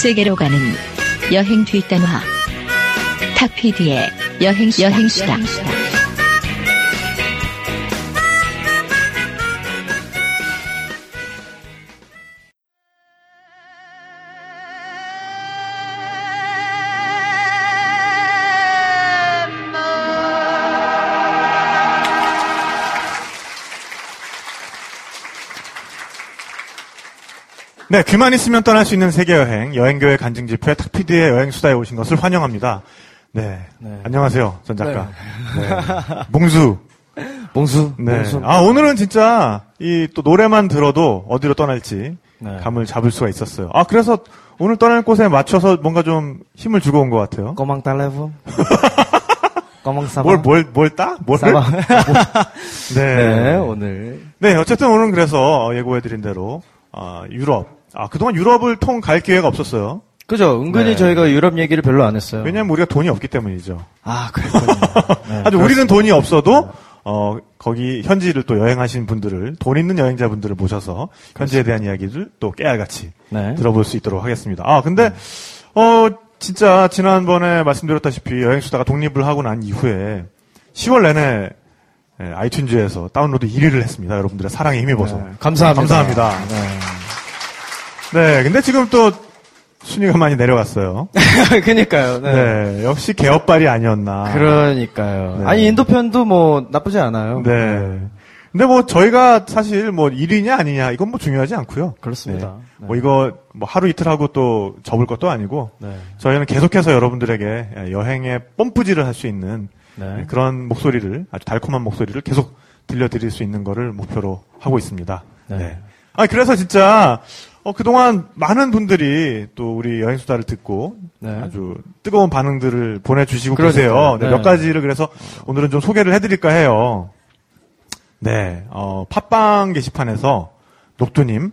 세계로 가는 여행 뒷단화 탁피디의 여행 여행수다. 네, 귀만 있으면 떠날 수 있는 세계 여행, 여행교회 간증 집회 탁피디의 여행 수다에 오신 것을 환영합니다. 네, 네. 안녕하세요, 전 작가. 네. 몽수. 몽수. 네. 몽수. 아 오늘은 진짜 이 또 노래만 들어도 어디로 떠날지 네. 감을 잡을 수가 있었어요. 아 그래서 오늘 떠날 곳에 맞춰서 뭔가 좀 힘을 주고 온 것 같아요. 꼬망 딸레브. 꼬망 사바. 뭘뭘 뭘 따? 뭘? 사바. 네. 네, 오늘. 네, 어쨌든 오늘은 그래서 예고해드린 대로 아, 유럽. 아 그동안 유럽을 통 갈 기회가 없었어요. 그죠. 은근히 네. 저희가 유럽 얘기를 별로 안 했어요. 왜냐하면 우리가 돈이 없기 때문이죠. 아, 그랬군요. 네, 아주 우리는 돈이 없어도 어 거기 현지를 또 여행하신 분들을 돈 있는 여행자분들을 모셔서 현지에 대한 이야기를 또 깨알같이 네. 들어볼 수 있도록 하겠습니다. 아 근데 어 진짜 지난번에 말씀드렸다시피 여행 수다가 독립을 하고 난 이후에 10월 내내 예, 아이튠즈에서 다운로드 1위를 했습니다. 여러분들의 사랑에 힘입어서 네, 감사합니다. 감사합니다. 네, 근데 지금 또 순위가 많이 내려갔어요. 네. 그니까요. 네. 네, 역시 개업발이 아니었나. 그러니까요. 네. 아니, 인도편도 뭐, 나쁘지 않아요. 네. 근데 뭐 저희가 사실 뭐 1위냐 아니냐 이건 뭐 중요하지 않고요. 그렇습니다. 네. 뭐 이거 뭐 하루 이틀 하고 또 접을 것도 아니고 네. 저희는 계속해서 여러분들에게 여행의 뽐뿌지를 할수 있는 네. 그런 목소리를 아주 달콤한 목소리를 계속 들려드릴 수 있는 거를 목표로 하고 있습니다. 네. 네. 아 그래서 진짜 어, 그동안 많은 분들이 또 우리 여행 수다를 듣고 네. 아주 뜨거운 반응들을 보내주시고 그러니까요. 계세요. 네, 네. 몇 가지를 그래서 오늘은 좀 소개를 해드릴까 해요. 네, 어, 팟빵 게시판에서 녹두님,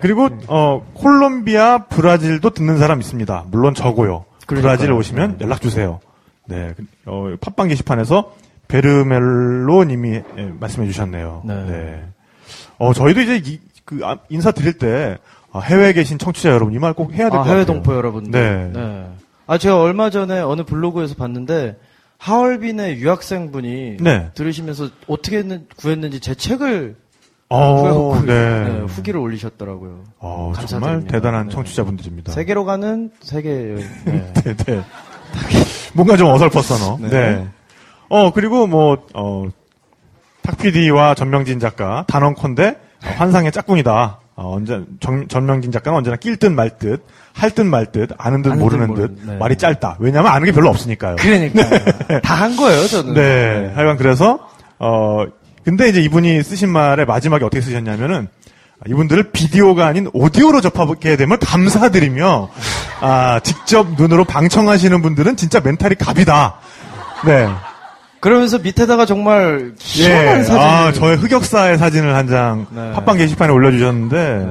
그리고 어 콜롬비아, 브라질도 듣는 사람 있습니다. 물론 저고요. 그러니까요. 브라질 오시면 연락 주세요. 네, 그, 어, 팟빵 게시판에서 베르멜로님이 예, 말씀해 주셨네요. 네. 어 저희도 이제 이, 그 아, 인사 드릴 때 아, 해외에 계신 청취자 여러분 이 말 꼭 해야 될것 아, 같아요. 해외 동포 여러분들. 네. 아 제가 얼마 전에 어느 블로그에서 봤는데 하얼빈의 유학생분이 네. 들으시면서 어떻게 했는, 구했는지 제 책을 어, 네. 네, 후기를 올리셨더라고요. 어, 정말. 대단한 네. 청취자분들입니다. 세계로 가는 세계 여행. 네. 네, 네. 뭔가 좀 어설펐어, 너. 네. 네. 어, 그리고 뭐, 어, 탁PD와 전명진 작가, 단언컨대, 어, 환상의 짝꿍이다. 어, 언제, 정- 전명진 작가는 언제나 낄 듯 말 듯, 할 듯 말 듯, 아는 듯 아는 듯 모르는 듯, 모르는, 네. 말이 짧다. 왜냐면 아는 게 별로 없으니까요. 그러니까요. 다한 거예요, 저는. 네. 하여간 그래서, 어, 근데 이제 이분이 쓰신 말의 마지막에 어떻게 쓰셨냐면은, 이분들을 비디오가 아닌 오디오로 접하게 되면 감사드리며, 아, 직접 눈으로 방청하시는 분들은 진짜 멘탈이 갑이다. 네. 그러면서 밑에다가 정말 예. 시원한 사진. 아, 저의 흑역사의 사진을 한장 네. 팟빵 게시판에 올려주셨는데,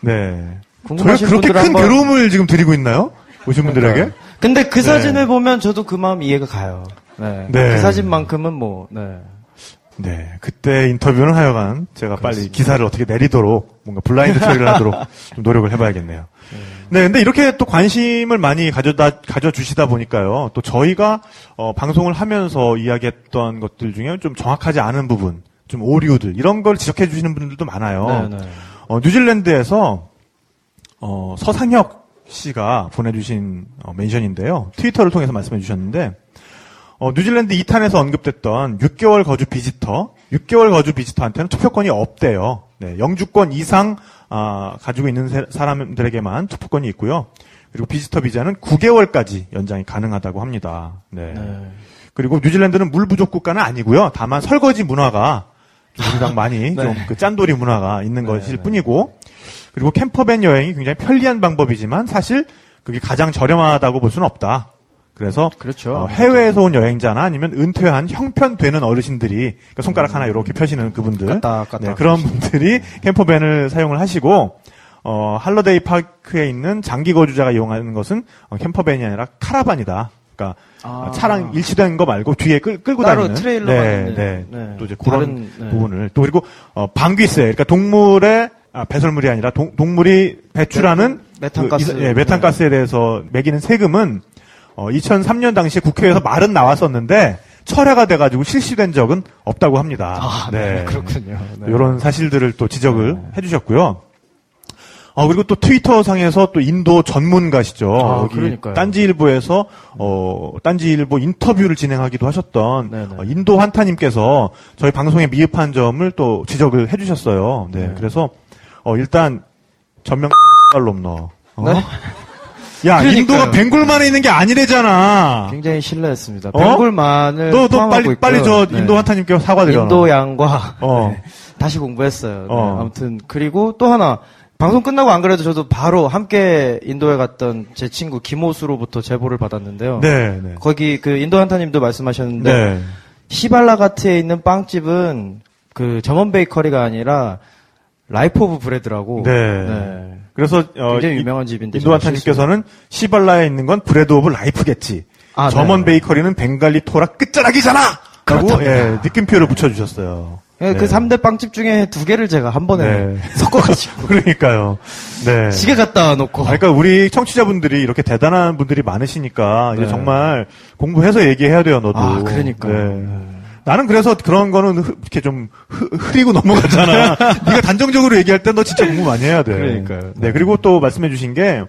네. 네. 궁금하신 그렇게 큰 한번- 괴로움을 지금 드리고 있나요? 오신 분들에게? 근데 그 네. 사진을 보면 저도 그 마음 이해가 가요. 네. 네. 그 사진만큼은 뭐, 네. 네, 그때 인터뷰는 하여간 제가 빨리 그렇습니다. 기사를 어떻게 내리도록 뭔가 블라인드 처리를 하도록 좀 노력을 해봐야겠네요. 네, 근데 이렇게 또 관심을 많이 가져다 가져주시다 보니까요. 또 저희가 어, 방송을 하면서 이야기했던 것들 중에 좀 정확하지 않은 부분, 좀 오류들 이런 걸 지적해 주시는 분들도 많아요. 네, 네. 어, 뉴질랜드에서 어, 서상혁 씨가 보내주신 어, 멘션인데요. 트위터를 통해서 말씀해 주셨는데 어, 뉴질랜드 2탄에서 언급됐던 6개월 거주 비지터, 6개월 거주 비지터한테는 투표권이 없대요. 네, 영주권 이상 아, 가지고 있는 세- 사람들에게만 투표권이 있고요. 그리고 비지터 비자는 9개월까지 연장이 가능하다고 합니다. 네. 네. 그리고 뉴질랜드는 물 부족 국가는 아니고요. 다만 설거지 문화가 우리랑 많이 네. 좀그 짠돌이 문화가 있는 네, 것일 네. 뿐이고 그리고 캠퍼밴 여행이 굉장히 편리한 방법이지만 사실 그게 가장 저렴하다고 볼 수는 없다. 그래서 그렇죠. 어, 해외에서 온 여행자나 아니면 은퇴한 형편되는 어르신들이 그러니까 손가락 하나 이렇게 펴시는 그분들 까딱, 까딱. 네, 그런 분들이 캠퍼밴을 사용을 하시고 어, 할러데이 파크에 있는 장기 거주자가 이용하는 것은 어, 캠퍼밴이 아니라 카라반이다. 그러니까 아. 차랑 일치된 거 말고 뒤에 끌, 따로 다니는 트레일러가 네. 네. 네. 또 이제 그런 다른, 네. 부분을 또 그리고 어, 방귀세 그러니까 동물의 아, 배설물이 아니라 동, 동물이 배출하는 메탄가스. 그 이- 예, 메탄가스에 대해서 매기는 세금은 어, 2003년 당시에 국회에서 말은 나왔었는데 철회가 돼가지고 실시된 적은 없다고 합니다. 아, 네. 그렇군요. 네. 이런 사실들을 또 지적을 해주셨고요. 어, 그리고 또 트위터 상에서 또 인도 전문가시죠. 아, 그러니까요. 딴지일보에서, 어, 딴지일보 인터뷰를 진행하기도 하셨던 네네. 어, 인도 환타님께서 저희 방송에 미흡한 점을 또 지적을 해주셨어요. 네. 네. 그래서, 어, 일단, 전명, 놈 너. 어? 네? 야, 그러니까요. 인도가 벵골만에 있는 게 아니래잖아. 굉장히 신뢰했습니다. 어? 벵골만을 너, 너 빨리. 빨리 저 네. 인도 환타님께 사과드려. 인도 양과 어. 네. 다시 공부했어요. 네, 어. 아무튼 그리고 또 하나 방송 끝나고 안 그래도 저도 바로 함께 인도에 갔던 제 친구 김호수로부터 제보를 받았는데요. 네, 네. 거기 그 인도 한타님도 말씀하셨는데 네. 시발라가트에 있는 빵집은 그 German Bakery가 아니라 Life of Bread라고 네. 그래서 어, 굉장히 이- 유명한 집인데 인도한타님께서는 시발라에 있는 건 Bread of Life겠지. 아, German 네. Bakery는 벵갈리 톨라 끝자락이잖아. 라고. 예, 느낌표를 붙여주셨어요. 그 네. 3대 빵집 중에 두 개를 제가 한 번에 네. 섞어가지고 그러니까요. 네. 시계 갖다 놓고 아, 그러니까 우리 청취자분들이 이렇게 대단한 분들이 많으시니까 이제 네. 정말 공부해서 얘기해야 돼요, 너도. 아, 그러니까요. 네. 나는 그래서 그런 거는 흐- 이렇게 좀 흐- 흐리고 넘어가잖아. 네가 단정적으로 얘기할 땐너 진짜 공부 많이 해야 돼. 그러니까요. 네, 그리고 또 말씀해 주신 게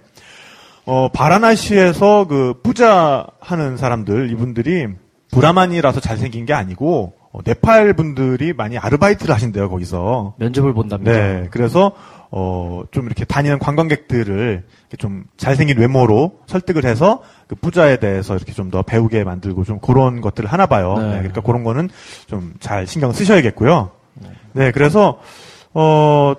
어, 바라나시에서 그 뿌자 하는 사람들 이분들이 브라만이라서 잘생긴 게 아니고 어, 네팔 분들이 많이 아르바이트를 하신대요, 거기서. 면접을 본답니다. 네, 그래서 어, 좀 이렇게 다니는 관광객들을 좀 잘생긴 외모로 설득을 해서 그 부자에 대해서 이렇게 좀 더 배우게 만들고 좀 그런 것들을 하나 봐요. 네. 네, 그러니까 그런 거는 좀 잘 신경 쓰셔야겠고요. 네, 그래서 어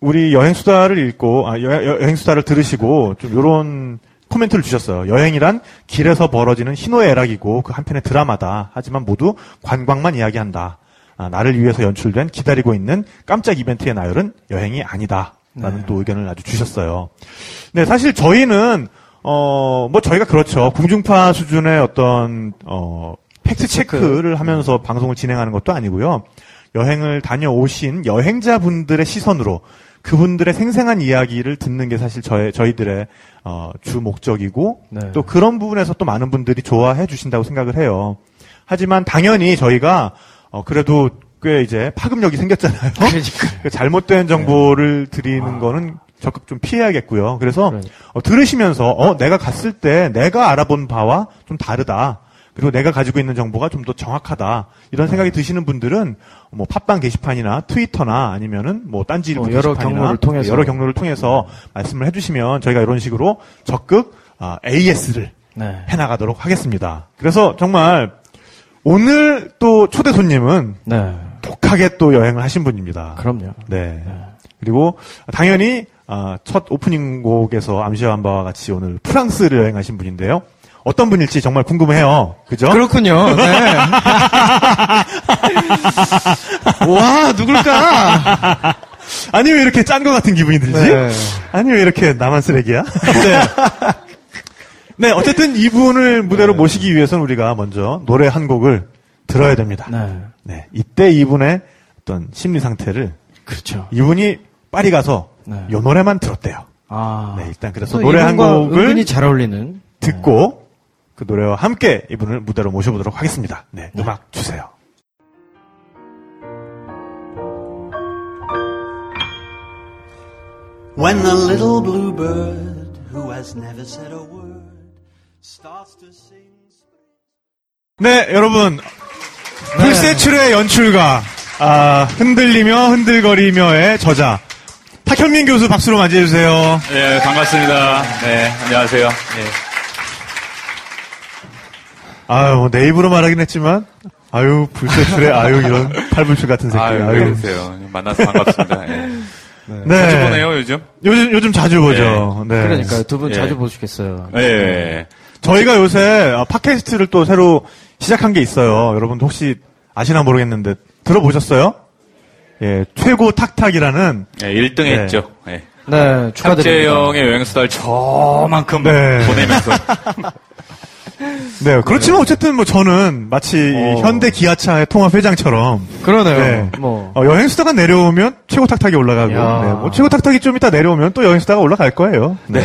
우리 여행 수다를 읽고 아, 여, 행 수다를 들으시고 좀 요런 코멘트를 주셨어요. 여행이란 길에서 벌어지는 희노의 애락이고 그 한편의 드라마다. 하지만 모두 관광만 이야기한다. 아, 나를 위해서 연출된 기다리고 있는 깜짝 이벤트의 나열은 여행이 아니다. 라는 네. 또 의견을 아주 주셨어요. 네, 사실 저희는 어, 뭐 저희가 그렇죠. 궁중파 수준의 어떤 어, 팩트 체크를 하면서 방송을 진행하는 것도 아니고요. 여행을 다녀오신 여행자분들의 시선으로 그분들의 생생한 이야기를 듣는 게 사실 저희, 저희들의 어, 주 목적이고 네. 또 그런 부분에서 또 많은 분들이 좋아해 주신다고 생각을 해요. 하지만 당연히 저희가 어, 그래도 꽤 이제 파급력이 생겼잖아요. 그러니까요. 그 잘못된 정보를 드리는 거는 적극 좀 피해야겠고요. 그래서 아. 그러니까. 어, 들으시면서 어, 내가 갔을 때 내가 알아본 바와 좀 다르다. 그리고 내가 가지고 있는 정보가 좀 더 정확하다. 이런 네. 생각이 드시는 분들은 뭐 팟빵 게시판이나 트위터나 아니면은 뭐 딴지일보 어, 여러 게시판이나 경로를 통해서. 여러 경로를 통해서 말씀을 해주시면 저희가 이런 식으로 적극 아, AS를 네. 해나가도록 하겠습니다. 그래서 정말 오늘 또 초대 손님은 네. 독하게 또 여행을 하신 분입니다. 그럼요. 네. 그리고 당연히 아, 첫 오프닝 곡에서 암시한 바와 같이 오늘 프랑스를 여행하신 분인데요. 어떤 분일지 정말 궁금해요. 그죠? 그렇군요. 네. 와, 누굴까? 아니 왜 이렇게 짠 것 같은 기분이 들지? 네. 아니 왜 이렇게 나만 쓰레기야? 네. 네, 어쨌든 이분을 무대로 모시기 위해서는 우리가 먼저 노래 한 곡을 들어야 됩니다. 네. 네, 이때 이분의 어떤 심리 상태를 그렇죠. 이분이 파리 가서 네. 이 노래만 들었대요. 아. 네, 일단 그래서 또 노래 한 곡을 은근히 잘 어울리는. 듣고 그 노래와 함께 이분을 무대로 모셔보도록 하겠습니다. 네, 음악 주세요. When the little blue bird who has never said a word starts to sing. 네, 여러분. 풀세출의 연출가, 아, 흔들리며 흔들거리며의 저자, 탁현민 교수 박수로 맞이해주세요. 네, 반갑습니다. 네, 안녕하세요. 네. 아유, 뭐, 내 입으로 말하긴 했지만, 아유, 불세출의, 아유, 이런 팔불출 같은 새끼. 아유, 아유. 그러세요. 만나서 반갑습니다. 네. 네. 자주 보네요, 요즘. 요즘 요즘 자주 보죠. 네. 그러니까 두분 예. 자주 보시겠어요. 예. 예. 저희가 요새 어, 팟캐스트를 또 새로 시작한 게 있어요. 여러분 혹시 아시나 모르겠는데 들어보셨어요? 예, 최고 탁탁이라는 예, 1등 네. 했죠. 예. 네, 축하드립니다. 탁재영의 여행수다를 저만큼 네. 보내면서. 네, 그렇지만 어쨌든 뭐 저는 마치 이 어. 현대 기아차의 통합 회장처럼 그러네요. 네. 뭐. 어, 여행 수다가 내려오면 최고 탁탁이 올라가고, 야. 네, 뭐 최고 탁탁이 좀 이따 내려오면 또 여행 수다가 올라갈 거예요. 네.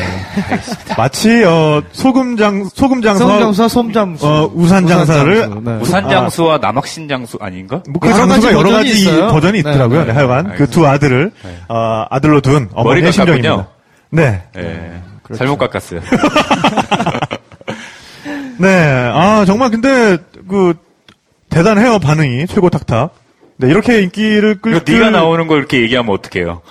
마치 어, 소금장 소금장사 성장사, 솜장수. 어, 우산장사를 우산장수, 네. 우산장수와 남학신장수 아닌가? 뭐 그 여러 가지 여러 가지 있어요. 버전이 네, 있더라고요. 네. 네, 하여간 그 두 아들을 어, 아들로 둔 어머니의 심정입니다. 네, 예. 그렇죠. 잘못 깎았어요. 네. 아 정말 근데 그 대단해요 반응이 최고 탁탁. 네 이렇게 인기를 끌. 이거 네가 나오는 걸 이렇게 얘기하면 어떡해요?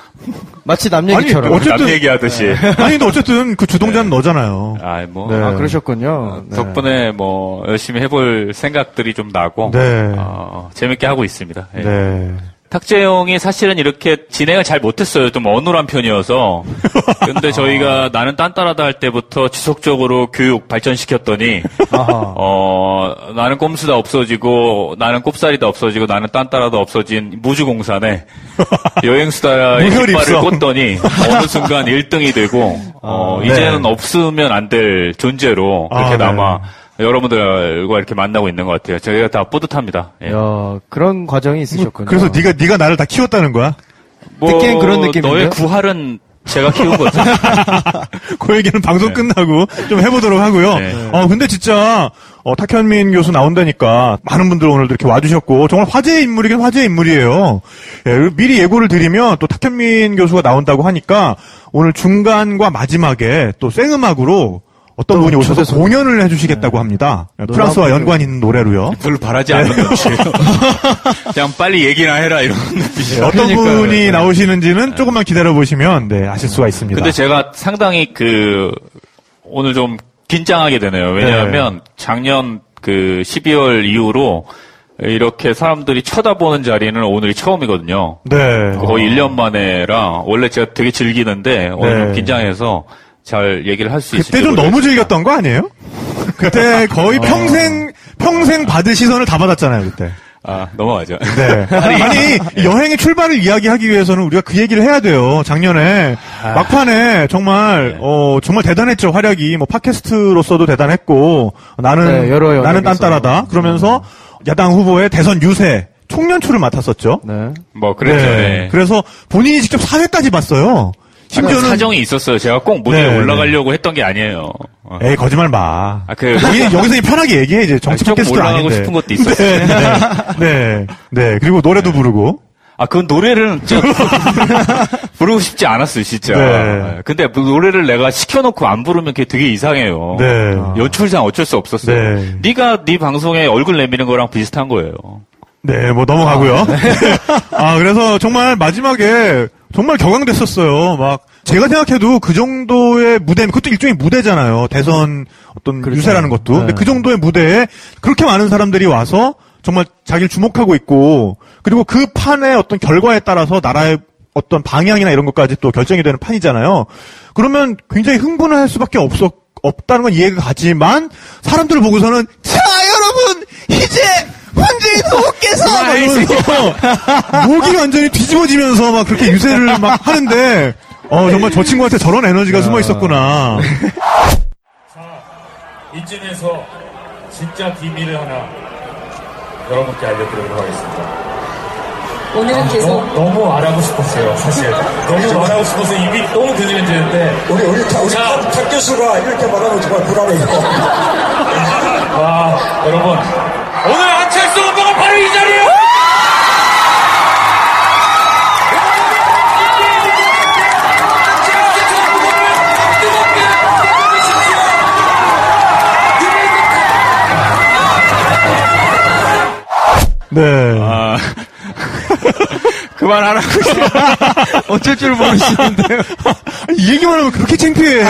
마치 남 얘기처럼. 아니, 어쨌든- 남 얘기하듯이. 아니 근데 어쨌든 그 주동자는 너잖아요. 아, 뭐. 네. 아, 그러셨군요. 네. 덕분에 뭐 열심히 해볼 생각들이 좀 나고 네. 어, 재밌게 하고 있습니다. 예. 네. 탁재영이 사실은 이렇게 진행을 잘 못했어요. 좀 어눌한 편이어서. 근데 저희가 나는 딴따라다 할 때부터 지속적으로 교육 발전시켰더니. 어 나는 꼼수다 없어지고 나는 꼽사리다 없어지고 나는 딴따라다 없어진 무주공산에 여행수다의 깃발을. 꽂더니 어느 순간 1등이 되고 어, 네. 이제는 없으면 안 될 존재로 그렇게 아, 네. 남아 여러분들과 이렇게 만나고 있는 것 같아요. 저희가 다 뿌듯합니다. 예. 야, 그런 과정이 있으셨군요. 그래서 네가 네가 나를 다 키웠다는 거야? 뭐, 듣기엔 그런 느낌인데요? 너의 구할은 제가 키운 거죠. 그 얘기는 방송 끝나고 좀 해보도록 하고요. 네. 어, 근데 진짜, 어, 탁현민 교수 나온다니까 많은 분들 오늘도 이렇게 와주셨고, 정말 화제의 인물이긴 화제의 인물이에요. 예, 미리 예고를 드리면 또 탁현민 교수가 나온다고 하니까 오늘 중간과 마지막에 또 생음악으로 어떤 분이 오셔서 초대석. 공연을 해주시겠다고 합니다. 프랑스와 연관 있는 노래로요. 별로 바라지 않는 눈치예요. 그냥 빨리 얘기나 해라 이런 눈빛이에요. 어떤 그러니까요. 분이 나오시는지는 조금만 기다려 보시면 네, 아실 수가 있습니다. 근데 제가 상당히 그 오늘 좀 긴장하게 되네요. 왜냐하면 작년 그 12월 이후로 이렇게 사람들이 쳐다보는 자리는 오늘이 처음이거든요. 네. 거의 1년 만에라 원래 제가 되게 즐기는데 오늘 네. 좀 긴장해서 잘 얘기를 할 수 있을지 그때 좀. 너무 즐겼던 거 아니에요? 그때 거의 평생 평생 받을 시선을 다 받았잖아요 그때. 아 넘어가죠. 네. 아니 여행의 출발을 이야기하기 위해서는 우리가 그 얘기를 해야 돼요. 작년에 막판에 정말 어 정말 대단했죠 활약이 뭐 팟캐스트로서도 대단했고 나는 네, 여러 나는. 딴따라다 그러면서 야당 후보의 대선 유세 총연출을 맡았었죠. 네. 뭐 그랬죠. 네. 그래서 본인이 직접 사회까지 봤어요. 심지어는 사정이 있었어요. 제가 꼭 무대에 네, 올라가려고 했던 게 아니에요. 어. 에이 거짓말 마. 아, 그 여기, 여기서 편하게 얘기해 이제 정치 팟캐스트 올라가고 아닌데. 싶은 것도 있었어요. 네, 네, 네, 네. 그리고 노래도 부르고. 아, 그건 노래를 저 부르고 싶지 않았어요, 진짜. 네. 근데 그 노래를 내가 시켜놓고 안 부르면 그게 되게 이상해요. 네. 연출상 어쩔 수 없었어요. 네. 네가 네 방송에 얼굴 내미는 거랑 비슷한 거예요. 네, 뭐 넘어가고요. 아, 그래서 정말 마지막에 정말 격앙됐었어요. 막 제가 생각해도 그 정도의 무대, 그것도 일종의 무대잖아요. 대선 어떤 유세라는 것도. 근데 네. 그 정도의 무대에 그렇게 많은 사람들이 와서 정말 자기를 주목하고 있고 그리고 그 판의 어떤 결과에 따라서 나라의 어떤 방향이나 이런 것까지 또 결정이 되는 판이잖아요. 그러면 굉장히 흥분할 수밖에 없었, 없다는 건 이해가 가지만 사람들을 보고서는 자 여러분 이제 문재인 후보께서 막 이러면서 목이 완전히 뒤집어지면서 막 그렇게 유세를 막 하는데 어 정말 저 친구한테 저런 에너지가 숨어 있었구나. 이쯤에서 진짜 비밀을 하나 여러분께 알려드리도록 하겠습니다. 오늘은 계속 너무, 너무 말하고 싶었어요, 사실. 너무 말하고 싶어서 입이 너무 근질근질했는데, 우리 우리 탁, 우리 자. 교수가 이렇게 말하면 정말 불안해요. 아, 여러분. 오늘 안철수 후보가 바로 이 자리에요! 네. 아, 그만하라고. 어쩔 줄 모르시는데요. 이 얘기만 하면 그렇게 창피해요.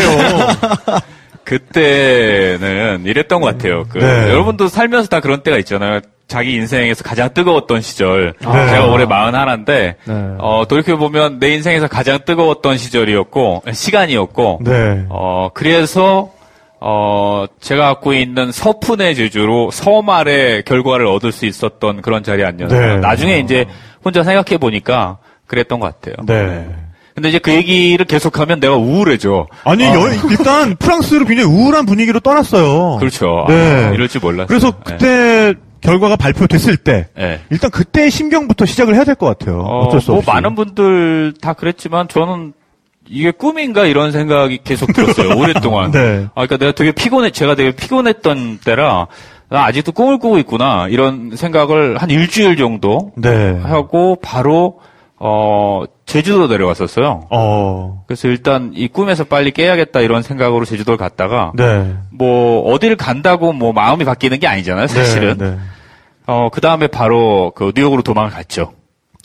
그때는 이랬던 것 같아요. 그, 네. 여러분도 살면서 다 그런 때가 있잖아요. 자기 인생에서 가장 뜨거웠던 시절. 네. 제가 올해 41인데, 네. 어, 돌이켜 보면 내 인생에서 가장 뜨거웠던 시절이었고, 시간이었고, 네. 어, 그래서, 어, 제가 갖고 있는 서푼의 제주로 서말의 결과를 얻을 수 있었던 그런 자리 아니었나. 네. 나중에 이제 혼자 생각해 보니까 그랬던 것 같아요. 네. 근데 이제 그 얘기를 계속하면 내가 우울해져. 아니, 여- 일단 프랑스로 굉장히 우울한 분위기로 떠났어요. 그렇죠. 네. 아, 이럴 줄 몰랐어요. 그래서 그때 결과가 발표됐을 때 네. 일단 그때의 심경부터 시작을 해야 될 것 같아요. 어, 어, 쩔 수 뭐 없이. 많은 분들 다 그랬지만 저는 이게 꿈인가 이런 생각이 계속 들었어요. 오랫동안. 네. 아, 그러니까 내가 되게 피곤해, 제가 되게 피곤했던 때라 나 아직도 꿈을 꾸고 있구나 이런 생각을 한 일주일 정도 네. 하고 바로 어 제주도 내려갔었어요. 어. 그래서 일단 이 꿈에서 빨리 깨야겠다 이런 생각으로 제주도를 갔다가 네. 뭐 어디를 간다고 뭐 마음이 바뀌는 게 아니잖아요, 사실은. 네, 네. 어 그다음에 바로 그 뉴욕으로 도망을 갔죠.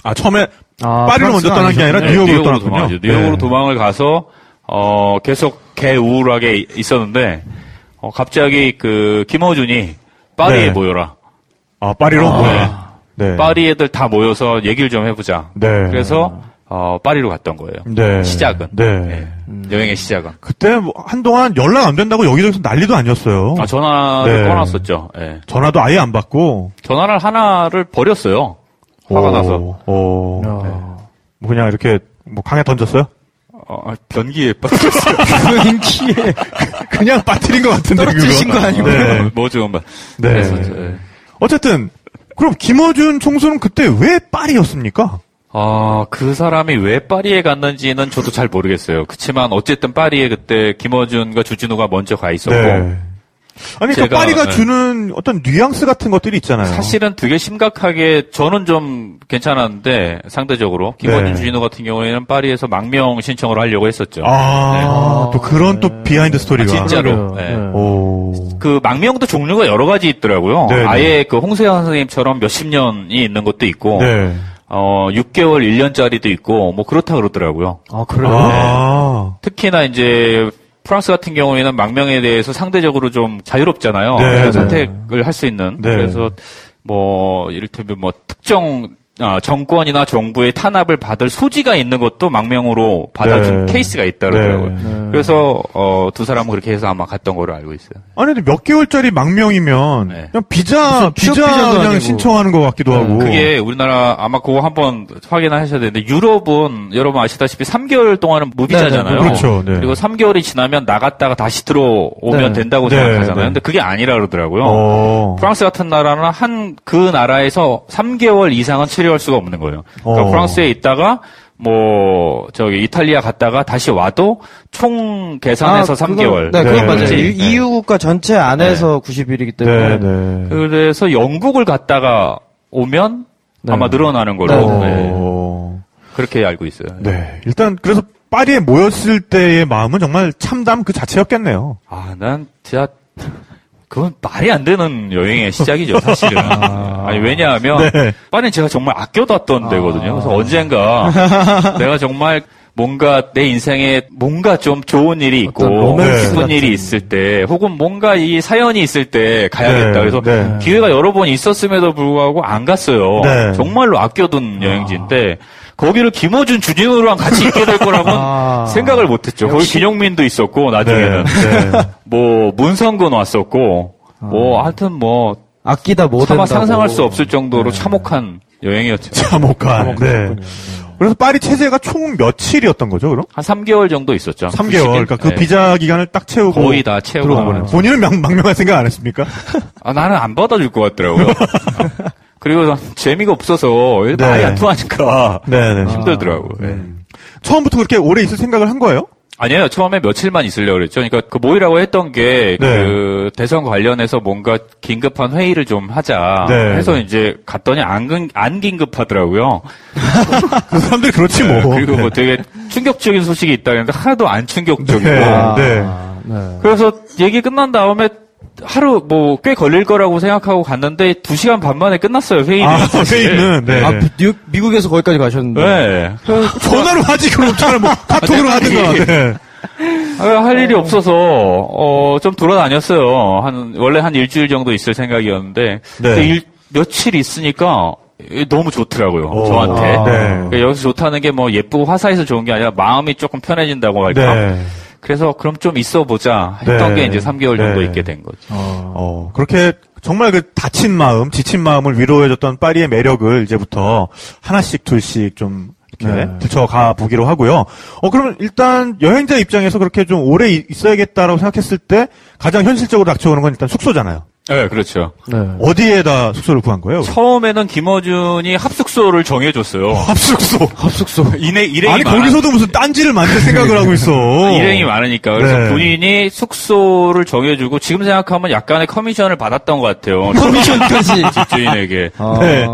아, 처음에 아, 파리로 먼저 떠난 게 아니라 네, 뉴욕으로 떠났군요. 도망하죠. 뉴욕으로 네. 도망을 가서 어 계속 개 우울하게 이- 있었는데 어 갑자기 그 김어준이 파리에 네. 모여라. 아, 파리로? 네. 네. 파리 애들 다 모여서 얘기를 좀 해보자. 네. 그래서 어 파리로 갔던 거예요. 네. 시작은. 네. 네. 여행의 시작은. 그때 뭐 한동안 연락 안 된다고 여기저기서 난리도 아니었어요. 아 전화를 네. 꺼놨었죠. 예. 전화도 아예 안 받고. 전화를 하나를 버렸어요. 화가 오, 나서. 오. 야. 뭐 그냥 이렇게 뭐 강에 던졌어요? 어, 변기에 빠졌어요. 인기에 그냥 빠뜨린 것 같은데 떨어뜨리신 그거. 거 아니고. 네. 뭐 좀. 네. 그랬었죠. 예. 어쨌든 그럼 김어준 총수는 그때 왜 파리였습니까? 아, 그 사람이 왜 파리에 갔는지는 저도 잘 모르겠어요. 그치만 어쨌든 파리에 그때 김어준과 주진우가 먼저 가 있었고 아니, 그러니까 제가, 파리가 네. 주는 어떤 뉘앙스 같은 것들이 있잖아요. 사실은 되게 심각하게 저는 좀 괜찮았는데 상대적으로 김어준 네. 주진우 같은 경우에는 파리에서 망명 신청을 하려고 했었죠. 아, 또 그런 또 behind story가. 아, 진짜로. 네. 네. 오. 그 망명도 종류가 여러 가지 있더라고요. 네, 네. 아예 그 홍세화 선생님처럼 몇십 년이 있는 것도 있고 네. 어 6개월 1년짜리도 있고 뭐 그렇다 그러더라고요. 아, 그래요? 아. 특히나 이제 프랑스 같은 경우에는 망명에 대해서 상대적으로 좀 자유롭잖아요. 네, 네. 선택을 할 수 있는. 네. 그래서 뭐 이를테면 뭐 특정 아, 정권이나 정부의 탄압을 받을 소지가 있는 것도 망명으로 받아준 네. 케이스가 있다 그러더라고요. 네. 그래서 어, 두 사람은 그렇게 해서 아마 갔던 걸로 알고 있어요. 아니, 근데 몇 개월짜리 망명이면 네. 그냥 비자, 비자 그냥 아니고. 신청하는 것 같기도 하고. 그게 우리나라 아마 그거 한번 확인하셔야 되는데 유럽은 여러분 아시다시피 3개월 동안은 무비자잖아요. 네, 네, 그렇죠, 네. 그리고 3개월이 지나면 나갔다가 다시 들어오면 네. 된다고 네, 생각하잖아요. 네. 근데 그게 아니라 그러더라고요. 어. 프랑스 같은 나라는 한 그 나라에서 3개월 이상은 체류할 수가 없는 거예요. 그러니까 어. 프랑스에 있다가 뭐 저기 이탈리아 갔다가 다시 와도 총 계산해서 아, 3개월. 그건, 네, 그건 네. 맞아요. 네. 이- EU 국가 전체 안에서 90일이기 네, 때문에. 네. 그래서 영국을 갔다가 오면 네. 아마 늘어나는 걸로 네, 어. 네. 그렇게 알고 있어요. 네. 일단 그래서 파리에 모였을 때의 마음은 정말 참담 그 자체였겠네요. 아, 난 진짜 그건 말이 안 되는 여행의 시작이죠, 사실은. 아 니 왜냐하면 네. 파리는 제가 정말 아껴뒀던 데거든요. 그래서 언젠가 내가 정말 뭔가 내 인생에 뭔가 좀 좋은 일이 있고 기쁜 같은. 일이 있을 때 혹은 뭔가 이 사연이 있을 때 가야겠다. 네, 그래서 네. 기회가 여러 번 있었음에도 불구하고 안 갔어요. 네. 정말로 아껴둔 여행지인데 거기를 김어준 주진우랑 같이 있게 될 거라고는 아. 생각을 못했죠. 거기 김용민도 있었고 나중에는 네. 네. 뭐 문성근 왔었고 뭐 하여튼 뭐 아끼다 못 차마 된다고. 상상할 수 없을 정도로 참혹한 여행이었죠. 참혹한. 네. 그래서 파리 체제가 총 며칠이었던 거죠, 그럼? 한 3개월 정도 있었죠. 3개월. 90일? 그러니까 그 네. 비자 기간을 딱 채우고 거의 다 채우고. 본인은 명, 망명할 생각 안 했습니까? 아, 나는 안 받아줄 것 같더라고요. 그리고 난 재미가 없어서 네. 말이 안 통하니까 네, 네. 힘들더라고요. 네. 처음부터 그렇게 오래 있을 생각을 한 거예요? 아니에요. 처음에 며칠만 있으려고 그랬죠. 그러니까 그 모이라고 했던 게그 네. 대선 관련해서 뭔가 긴급한 회의를 좀 하자 네. 해서 이제 갔더니 안, 근- 안 긴급하더라고요. 그 사람들이 그렇지 뭐. 네, 그리고 뭐 되게 충격적인 소식이 있다 그랬는데 하나도 안 충격적이고. 네. 아, 네. 네. 그래서 얘기 끝난 다음에 하루 뭐 꽤 걸릴 거라고 생각하고 갔는데 두 시간 반 만에 끝났어요 회의는. 아. 회의는, 네. 아, 뉴- 미국에서 거기까지 가셨는데. 네. 전화로 하지, 그럼 차라리 뭐, 카톡으로 하든가. 네. 아, 할 일이 없어서 어, 좀 돌아다녔어요. 한 원래 한 일주일 정도 있을 생각이었는데 네. 그 일- 며칠 있으니까 너무 좋더라고요. 오. 저한테. 아. 네. 그러니까 여기서 좋다는 게 뭐 예쁘고 화사해서 좋은 게 아니라 마음이 조금 편해진다고 할까. 네. 그래서 그럼 좀 있어 보자 했던 네. 게 이제 3개월 정도 네. 있게 된 거죠. 어, 그렇게 정말 그 다친 마음, 지친 마음을 위로해줬던 파리의 매력을 이제부터 하나씩 둘씩 좀 이렇게 네. 들춰가 보기로 하고요. 어, 그러면 일단 여행자 입장에서 그렇게 좀 오래 이- 있어야겠다라고 생각했을 때 가장 현실적으로 닥쳐오는 건 일단 숙소잖아요. 네, 그렇죠. 네. 어디에다 숙소를 구한 거예요? 처음에는 김어준이 합숙소를 정해줬어요. 합숙소. 합숙소. 일행, 일행이 아니, 많아- 거기서도 무슨 딴지를 만들 생각을 하고 있어. 일행이 많으니까. 그래서 네. 본인이 숙소를 정해주고 지금 생각하면 약간의 커미션을 받았던 것 같아요. 커미션까지. 집주인에게. 아. 네.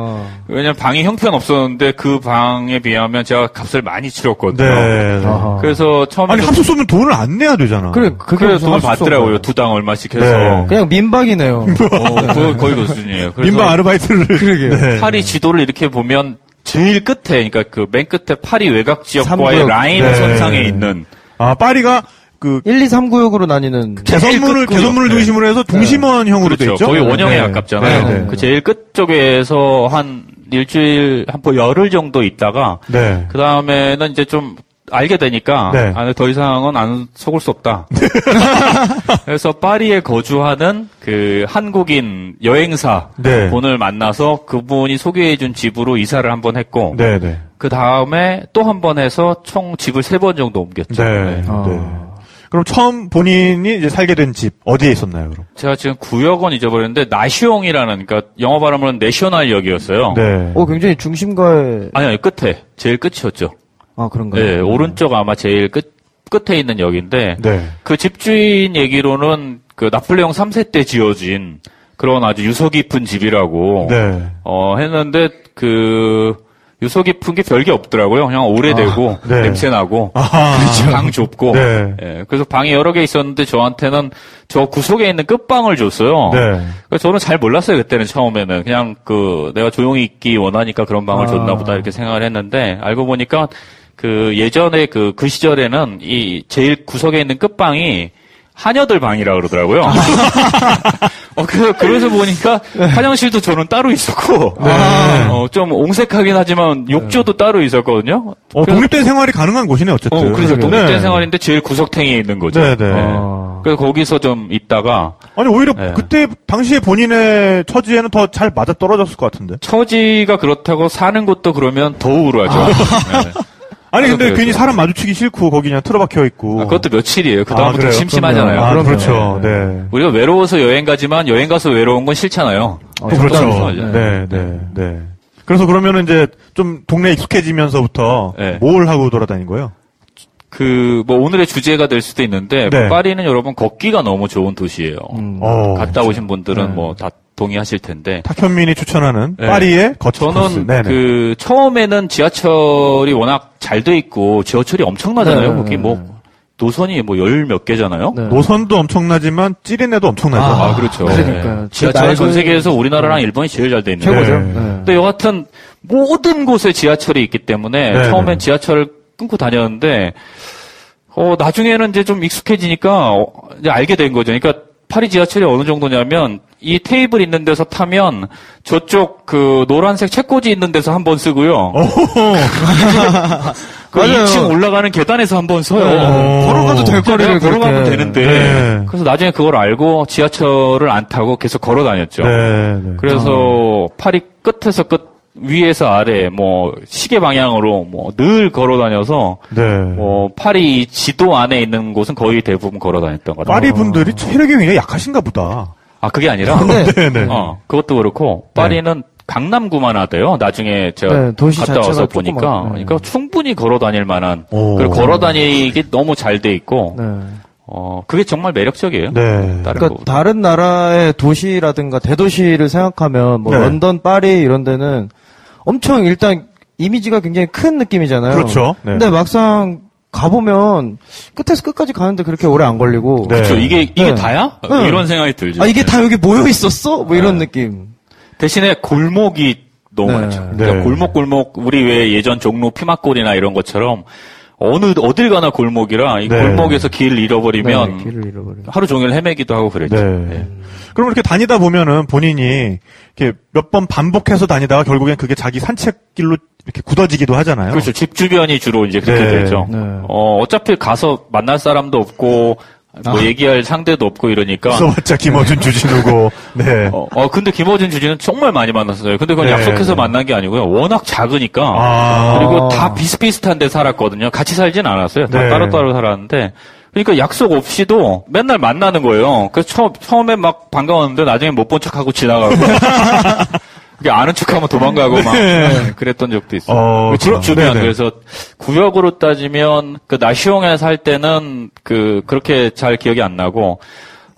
왜냐면 방이 형편 없었는데 그 방에 비하면 제가 값을 많이 치렀거든요. 네. 아하. 그래서 처음에 아니, 합숙소면 돈을 안 내야 되잖아. 그래, 그게 돈? 받더라고요. 두 당 얼마씩 해서. 네. 그냥 민박이네요. 어, 그, 거의 그 수준이에요. 민방 아르바이트를. 그러게요. 네. 파리 지도를 이렇게 보면 제일 끝에, 그러니까 그 맨 끝에 파리 외곽 지역과의. 라인 네. 선상에 있는 아, 파리가 그 1, 2, 3 구역으로 나뉘는. 개선문을, 끝구역. 개선문을 네. 중심으로 해서 동심원형으로 돼 그렇죠. 있죠. 거의 원형에 네. 가깝잖아요. 네, 네. 그 제일 끝 쪽에서 한 일주일, 한 뭐 열흘 정도 있다가 네. 그 다음에는 이제 좀 알게 되니까 네. 아, 더 이상은 안 속을 수 없다. 그래서 파리에 거주하는 그 한국인 여행사 네. 분을 만나서 그분이 소개해준 집으로 이사를 한 번 했고 네, 네. 그 다음에 또 한 번 해서 총 집을 세 번 정도 옮겼죠. 네. 네. 아. 네. 그럼 처음 본인이 이제 살게 된 집 어디에 있었나요, 그럼? 제가 지금 구역은 잊어버렸는데 나시옹이라는 그러니까 영어 발음으로는 내셔널 역이었어요. 네. 어, 굉장히 중심가에. 아니 아니 끝에 제일 끝이었죠. 아, 그런가요? 네, 오른쪽 아마 제일 끝 끝에 있는 역인데 네. 그 집주인 얘기로는 그 나폴레옹 3세 때 지어진 그런 아주 유서 깊은 집이라고 네. 어 했는데 그 유서 깊은 게 별게 없더라고요. 그냥 오래되고 아, 네. 냄새 나고 아하. 방 좁고 네. 예, 그래서 방이 여러 개 있었는데 저한테는 저 구석에 있는 끝방을 줬어요. 네. 그래서 저는 잘 몰랐어요 그때는 처음에는 그냥 그 내가 조용히 있기 원하니까 그런 방을 아. 줬나 보다 이렇게 생각을 했는데 알고 보니까 그 예전에 그그 시절에는 이 제일 구석에 있는 끝방이 하녀들 방이라 그러더라고요. 아. 어, 그래서, 그래서 보니까 화장실도 저는 따로 있었고, 네. 어, 좀 옹색하긴 하지만 욕조도 따로 있었거든요. 어, 그래서- 독립된 생활이 가능한 곳이네, 어쨌든. 어, 그래서 독립된 네. 생활인데 제일 구석탱이에 있는 거죠. 네, 네. 아. 그래서 거기서 좀 있다가 아니, 오히려 네. 그때, 당시에 본인의 처지에는 더 잘 맞아 떨어졌을 것 같은데. 처지가 그렇다고 사는 곳도 그러면 더 우울하죠. 네. 아니, 근데 괜히 사람 마주치기 싫고, 거기 그냥 틀어박혀 있고. 아, 그것도 며칠이에요. 그 아, 다음부터? 심심하잖아요. 아. 그렇죠. 네. 우리가 외로워서 여행 가지만 여행 가서 외로운 건 싫잖아요. 어, 그렇죠. 적당하죠. 네, 네, 네. 그래서 그러면은 이제 좀 동네 에 익숙해지면서부터 네. 뭘 하고 돌아다닌 거예요? 그, 뭐, 오늘의 주제가 될 수도 있는데, 네. 파리는 여러분 걷기가 너무 좋은 도시예요. 음. 어, 갔다 오신 분들은 네. 뭐 다 동의하실 텐데. 탁현민이 추천하는 네. 파리의 거친 코스. 저는 네네. 그 처음에는 지하철이 워낙 잘 돼 있고 지하철이 엄청나잖아요. 네, 거기 네, 뭐 네. 노선이 뭐 열 몇 개잖아요. 네. 노선도 엄청나지만 찌린내도 엄청나죠. 아, 그렇죠. 그러니까요. 네. 지하철은 그전 낡은- 세계에서 우리나라랑 일본이 제일 잘 돼 있는 최고죠. 네. 네. 근데 여하튼 모든 곳에 지하철이 있기 때문에 네, 처음엔 네. 지하철을 끊고 다녔는데 어 나중에는 이제 좀 익숙해지니까 어, 이제 알게 된 거죠. 그러니까 파리 지하철이 어느 정도냐면 이 테이블 있는 데서 타면 저쪽 그 노란색 책꽂이 있는 데서 한 번 쓰고요. 그 맞아요. 2층 올라가는 계단에서 한 번 서요. 어. 걸어가도 될 거리를 걸어가면 그렇게. 되는데 네. 그래서 나중에 그걸 알고 지하철을 안 타고 계속 걸어 다녔죠. 네, 네. 그래서 파리 끝에서 끝 위에서 아래 뭐 시계 방향으로 뭐 늘 걸어 다녀서 네. 뭐 파리 지도 안에 있는 곳은 거의 대부분 걸어 다녔던 것 같아요. 파리 분들이 체력이 굉장히 약하신가 보다. 아 그게 아니라 네, 네. 어 그것도 그렇고 파리는 강남구만 하대요. 나중에 제가 네, 도시 갔다 자체가 와서 조그만- 보니까 네. 그러니까 충분히 걸어 다닐 만한 오. 그리고 걸어 다니기 너무 잘 돼 있고 네. 어 그게 정말 매력적이에요. 네. 다른 그러니까 거보다. 다른 나라의 도시라든가 대도시를 생각하면 뭐 네. 런던, 파리 이런 데는 엄청 일단 이미지가 굉장히 큰 느낌이잖아요. 그렇죠. 네. 근데 막상 가보면 끝에서 끝까지 가는데 그렇게 오래 안 걸리고 네. 그렇죠. 이게 이게 네. 다야? 네. 이런 생각이 들죠. 아 이게 네. 다 여기 모여 있었어? 뭐 이런 느낌. 대신에 골목이 너무 네. 많죠. 그러니까 네. 골목 골목 우리 왜 예전 종로 피막골이나 이런 것처럼 어느 어딜 가나 골목이라 이 네. 골목에서 길 잃어버리면 네, 길을 잃어버려. 하루 종일 헤매기도 하고 그랬죠. 네. 예. 그럼 이렇게 다니다 보면은 본인이 이렇게 몇 번 반복해서 다니다가 결국엔 그게 자기 산책길로 이렇게 굳어지기도 하잖아요. 그렇죠. 집 주변이 주로 이제 그렇게 네. 되죠. 네. 어, 어차피 가서 만날 사람도 없고 뭐 얘기할 상대도 없고 이러니까 써봤자 김어준 주진우고, 네. 어, 어, 근데 김어준 주진은 정말 많이 만났어요. 근데 그건 네, 약속해서 네. 만난 게 아니고요. 워낙 작으니까. 아. 그리고 다 비슷비슷한 데 살았거든요. 같이 살진 않았어요. 다 네. 따로따로 살았는데. 그러니까 약속 없이도 맨날 만나는 거예요. 그래서 처음, 처음에 막 반가웠는데 나중에 못 본 척하고 지나가고. 그게 아는 척하면 도망가고 막 그랬던 적도 있어요. 어, 그집 그럼- 주변. 그래서 구역으로 따지면 그 나시용에 살 때는 그 그렇게 잘 기억이 안 나고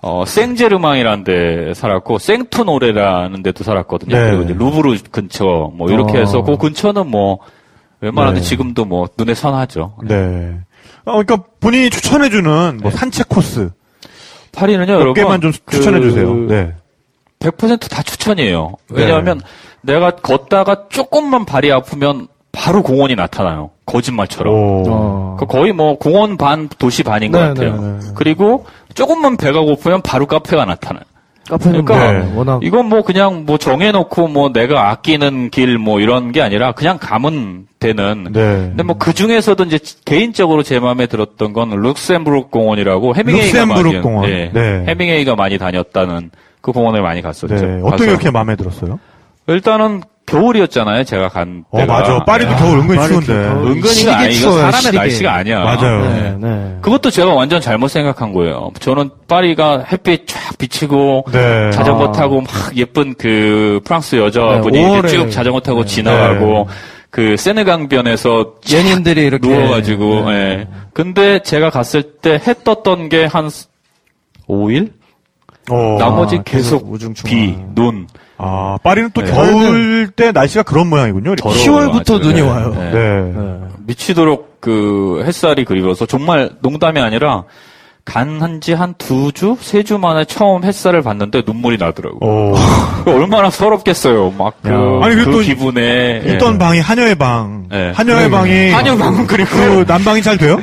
어 생제르망이라는 데 살았고 생투노레라는 데도 살았거든요. 네. 그리고 이제 루브르 근처 뭐 이렇게 어. 해서 그 근처는 뭐 웬만하면 네. 지금도 뭐 눈에 선하죠. 네. 어, 그러니까 본인이 추천해주는 뭐 산책 코스 파리는요, 몇 네. 여러분 개만 좀 그 추천해주세요. 네. 100%다 추천이에요. 왜냐하면 내가 걷다가 조금만 발이 아프면 바로 공원이 나타나요. 거짓말처럼. 오. 어. 그 거의 뭐 공원 반 도시 반인 것 네, 같아요. 네, 네, 네. 그리고 조금만 배가 고프면 바로 카페가 나타나요. 카페는 그러니까 뭐 워낙 이건 뭐 그냥 뭐 정해놓고 뭐 내가 아끼는 길 뭐 이런 게 아니라 그냥 가면 되는. 네. 근데 뭐 그 중에서도 이제 개인적으로 제 마음에 들었던 건 룩셈부르크 공원이라고 헤밍웨이가 룩셈부르크 많이 공원. 예, 네. 헤밍웨이가 많이 다녔다는 그 공원을 많이 갔었죠. 네. 어떻게 그렇게 마음에 들었어요? 일단은 겨울이었잖아요. 제가 간 어, 때가. 맞아. 파리도 야, 겨울 은근히 추운데. 은근히가 아니 이거 사람의 시리게. 날씨가 아니야. 맞아요. 네, 네. 그것도 제가 완전 잘못 생각한 거예요. 저는 파리가 햇빛 쫙 비치고 네. 자전거 아. 타고 막 예쁜 그 프랑스 여자분이 네. 쭉 자전거 타고 네. 지나가고 그 세느강변에서 연인들이 이렇게 누워가지고 네. 예. 근데 제가 갔을 때 해 떴던 게 한 5일? 어. 나머지 아, 계속 계속 우중충한. 비, 눈. 아, 파리는 또 네. 겨울 때 날씨가 그런 모양이군요. 이렇게. 더러워요, 10월부터 아주. 눈이 네. 와요. 네. 네. 네. 미치도록 그 햇살이 그리워서 정말 농담이 아니라 간한 지 한 두 주, 세 주 만에 처음 햇살을 봤는데 눈물이 나더라고. 어. 얼마나 서럽겠어요. 막 그, 야. 아니, 그 또 기분에 있던 예. 방이 한여의 방. 네. 한여의 방이. 한여 방은 그리고 그 난방이 잘 돼요?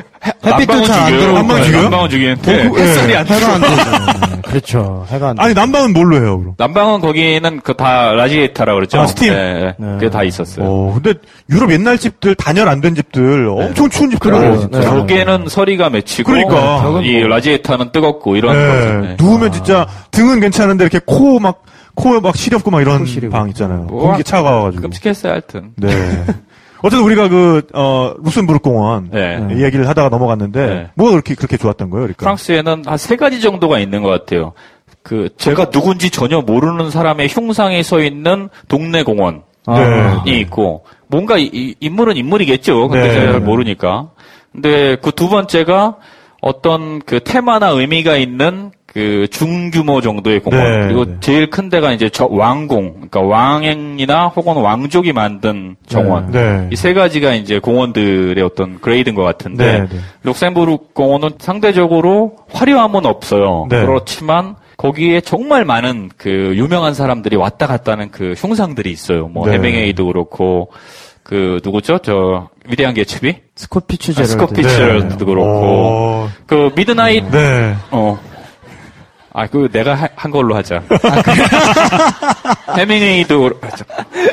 햇빛도 잘안 죽여요. 들어오고 난방은 죽여요? 난방은 죽이는데 어, 그- 햇살이 예. 안 해가 안 되죠. 네, 그렇죠. 해가 안 아니. 난방은 뭘로 해요, 그럼? 난방은 거기는 그 다 라지에이터라 그랬죠. 아, 스팀. 예, 예. 네. 그게 다 있었어요. 어, 근데 유럽 옛날 집들, 단열 안 된 집들, 엄청 추운 집들이에요, 그래요. 진짜. 네. 서리가 맺히고 그러니까. 이 라지에이터는 뜨겁고 이런 네. 거죠. 네. 누우면 진짜 등은 괜찮은데 이렇게 코 막, 코 막 시렵고 막 이런 코 시리고. 방 있잖아요. 뭐, 공기 차가워가지고. 끔찍했어요, 하여튼. 네. 어쨌든 우리가 그, 어, 룩셈부르크 공원. 네. 이야기를 하다가 넘어갔는데, 네. 뭐가 그렇게, 그렇게 좋았던 거예요, 그러니까? 프랑스에는 한 세 가지 정도가 있는 것 같아요. 그 제가 누군지 전혀 모르는 사람의 흉상이 서 있는 동네 공원이 아, 네. 있고 뭔가 이- 이 인물은 인물이겠죠. 근데 네. 제가 잘 모르니까. 근데 그 두 번째가 어떤 그 테마나 의미가 있는 그 중규모 정도의 공원 네, 그리고 네. 제일 큰 데가 이제 저 왕궁 그러니까 왕이나 혹은 왕족이 만든 정원 네. 이세 가지가 이제 공원들의 어떤 grade인 것 같은데 네, 네. 룩셈부르크 공원은 상대적으로 화려함은 없어요. 네. 그렇지만 거기에 정말 많은 그 유명한 사람들이 왔다 갔다 하는 그 흉상들이 있어요. 뭐 네. 해밍웨이도 그렇고 그 누구죠? 저 위대한 개츠비? 스콧 피츠 아, 제럴드. 스콧 피츠제럴드도 그렇고 어, 그 Midnight 네. 어. 아, 그 내가 하- 한 걸로 하자. 해밍웨이도 그렇-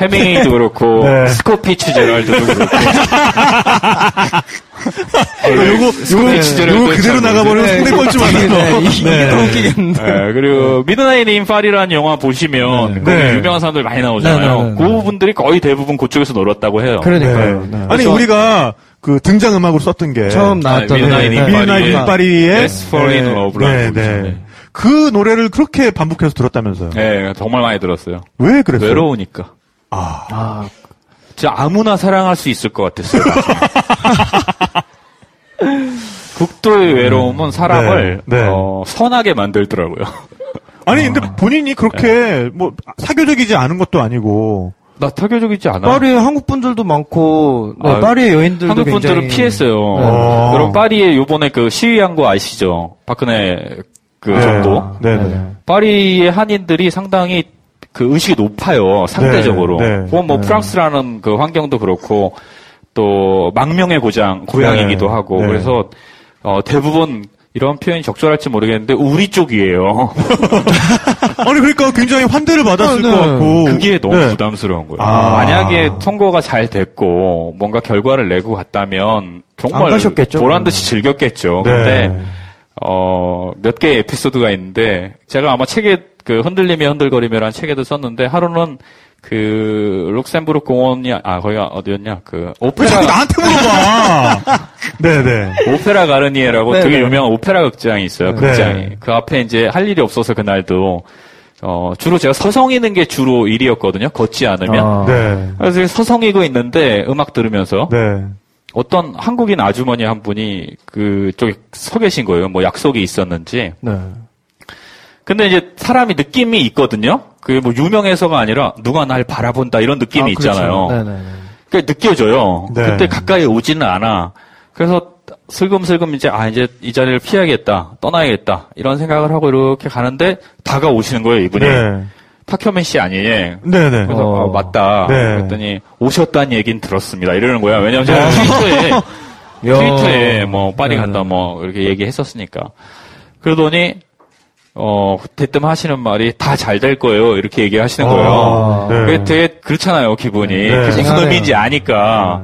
해밍웨이도 그렇고 네. 스콧 피츠 제럴드도 그렇고 요거, 요거, 피츠제럴드 요거 그대로 참 나가버리면 네, 상대 뻘쭘 하나. 네, 이게 더 웃기겠는데. 예, 그리고 Midnight in 파리라는 영화 보시면 거기 네. 유명한 사람들 많이 나오잖아요. 네, 네, 네, 그 분들이 거의 대부분 그쪽에서 놀았다고 해요. 그러니까요. 네. 네. 아니, 그래서- 우리가 그 등장 음악으로 썼던 게. 처음 나왔던 Midnight 네, in 네. 파리의. Let's Fall in Love라는 네. 네. 네. 그 노래를 그렇게 반복해서 들었다면서요. 예, 정말 많이 들었어요. 왜 그랬어요? 외로우니까. 아, 아, 진짜 아무나 사랑할 수 있을 것 같았어요. 극도의 외로움은 사람을 네, 네. 어, 선하게 만들더라고요. 아니, 근데 본인이 그렇게, 뭐, 사교적이지 않은 것도 아니고. 나 타교적이지 않아. 파리에 한국 분들도 많고, 네, 아, 파리의 여인들도 한국 분들은 굉장히 피했어요. 어. 그럼 파리에 요번에 그 시위한 거 아시죠? 박근혜 그 네. 정도. 네, 네. 네. 파리의 한인들이 상당히 그 의식이 높아요. 상대적으로. 네, 네. 혹은 뭐 네. 프랑스라는 그 환경도 그렇고 또 망명의 고장 고향이기도 네. 하고 네. 그래서 어, 대부분 이런 표현이 적절할지 모르겠는데 우리 쪽이에요. 아니 그러니까 굉장히 환대를 받았을 네, 것 네. 같고 그게 너무 네. 부담스러운 거예요. 아. 만약에 선거가 잘 됐고 뭔가 결과를 내고 갔다면 안 정말 보란 듯이 즐겼겠죠. 네. 근데 어, 몇 개의 에피소드가 있는데 제가 아마 책에 그 흔들림이 흔들거리며라는 책에도 썼는데 하루는 그 룩셈부르크 공원이 아 거기가 어디였냐 그왜 오페라 자꾸 나한테 물어봐? 네네. 오페라 가르니에라고 네, 되게 네. 유명한 오페라 극장이 있어요. 네. 극장이. 그 앞에 이제 할 일이 없어서 그날도 어, 주로 제가 서성이는 게 주로 일이었거든요. 걷지 않으면. 아. 네. 그래서 서성이고 있는데 음악 들으면서 네. 어떤 한국인 아주머니 한 분이 그쪽에 서 계신 거예요. 뭐 약속이 있었는지. 네. 근데 이제 사람이 느낌이 있거든요. 그게 뭐 유명해서가 아니라 누가 날 바라본다 이런 느낌이 아, 그렇죠. 있잖아요. 네네네. 그러니까 느껴져요. 네. 그때 가까이 오지는 않아. 그래서 슬금슬금 이제 아 이제 이 자리를 피해야겠다, 떠나야겠다 이런 생각을 하고 이렇게 가는데 다가오시는 거예요 이분이. 네. 탁현민 씨 아니에요. 네네. 그래서 어. 아, 맞다. 네. 그랬더니 오셨다는 얘기는 들었습니다. 이러는 거야. 왜냐면 제가 트위터에 야. 트위터에 뭐 파리 네. 간다 뭐 이렇게 얘기했었으니까. 그러더니 어 대뜸 하시는 말이 다 잘 될 거예요. 이렇게 얘기하시는 거예요. 아, 네. 그게 되게 그렇잖아요, 기분이. 네. 그게 무슨. 의미인지 아니까.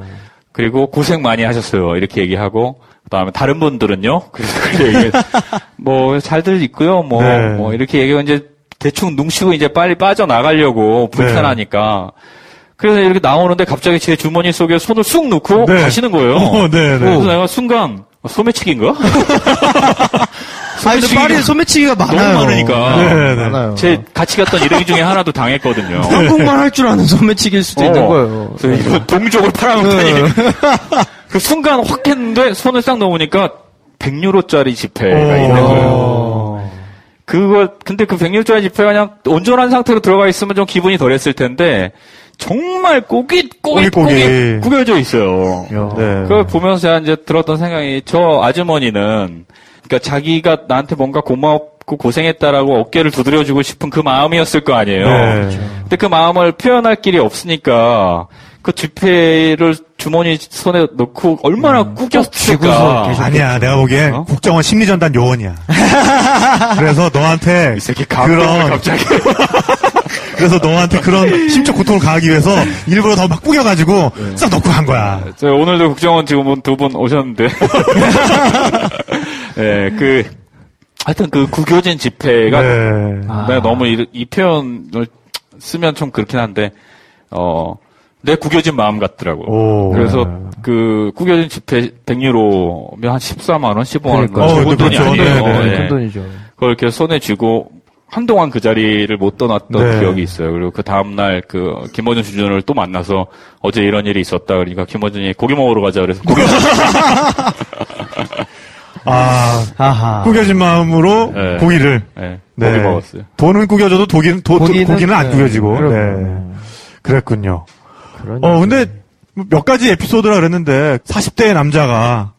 그리고 고생 많이 하셨어요. 이렇게 얘기하고. 그 다음에 다른 분들은요? 그래서 그렇게 얘기해. 뭐, 잘들 있고요. 뭐, 네. 뭐, 이렇게 얘기하고 이제 대충 눈치고 이제 빨리 빠져나가려고 불편하니까. 그래서 이렇게 나오는데 갑자기 제 주머니 속에 손을 쑥 넣고 네. 가시는 거예요. 어, 네, 네. 그래서 내가 순간, 소매치기인가? 아, 근데 파리에 소매치기가 많아요. 너무 많으니까. 네, 네. 많아요. 제 같이 갔던 일행 중에 하나도 당했거든요. 한국말 할 줄 아는 소매치기일 수도 있는 거예요. 이거 동족을 팔아먹다니. 네. 그 순간 확 했는데 손을 딱 넣으니까 100유로짜리 지폐가 오. 있는 거예요. 그거 근데 그 100유로짜리 지폐가 그냥 온전한 상태로 들어가 있으면 좀 기분이 덜했을 텐데 정말 꼬깃 꼬깃 구겨져 있어요. 네. 그걸 보면서 제가 이제 들었던 생각이 저 아주머니는 그러니까 자기가 나한테 뭔가 고맙고 고생했다라고 어깨를 두드려주고 싶은 그 마음이었을 거 아니에요. 네. 근데 그 마음을 표현할 길이 없으니까 그 지폐를 주머니 손에 넣고 얼마나 쥐고서 꾸겼을까. 계속- 아니야, 내가 보기엔 어? 국정원 심리전단 요원이야. 그래서 너한테 이 새끼 그런 갑자기. 그래서 너한테 그런 심적 고통을 가하기 위해서 일부러 더 막 꾸겨가지고 싹 넣고 간 거야. 저 오늘도 국정원 지금 두 분 오셨는데. 네, 그, 하여튼 그 구겨진 지폐가 네. 내가 너무 이, 이 표현을 쓰면 좀 그렇긴 한데, 어, 내 구겨진 마음 같더라고. 오. 그래서 네. 그 구겨진 지폐 100유로면 한 14만 원, 15만 원. 그러니까. 어, 돈이 그렇죠. 아니에요. 네, 네. 예. 큰 돈이죠. 그걸 이렇게 손에 쥐고 한동안 그 자리를 못 떠났던 네. 기억이 있어요. 그리고 그 다음날 그 김어준 주전을 또 만나서 어제 이런 일이 있었다. 그러니까 김어준이 고기 먹으러 가자. 그래서 고기 아, 아하. 꾸겨진 마음으로 네. 고기를. 네, 네. 고기 먹었어요. 돈은 꾸겨져도 독인, 도, 고기는- 고기는, 안 네. 네. 그랬군요. 그런 어, 근데 몇 가지 에피소드라 그랬는데 40대의 남자가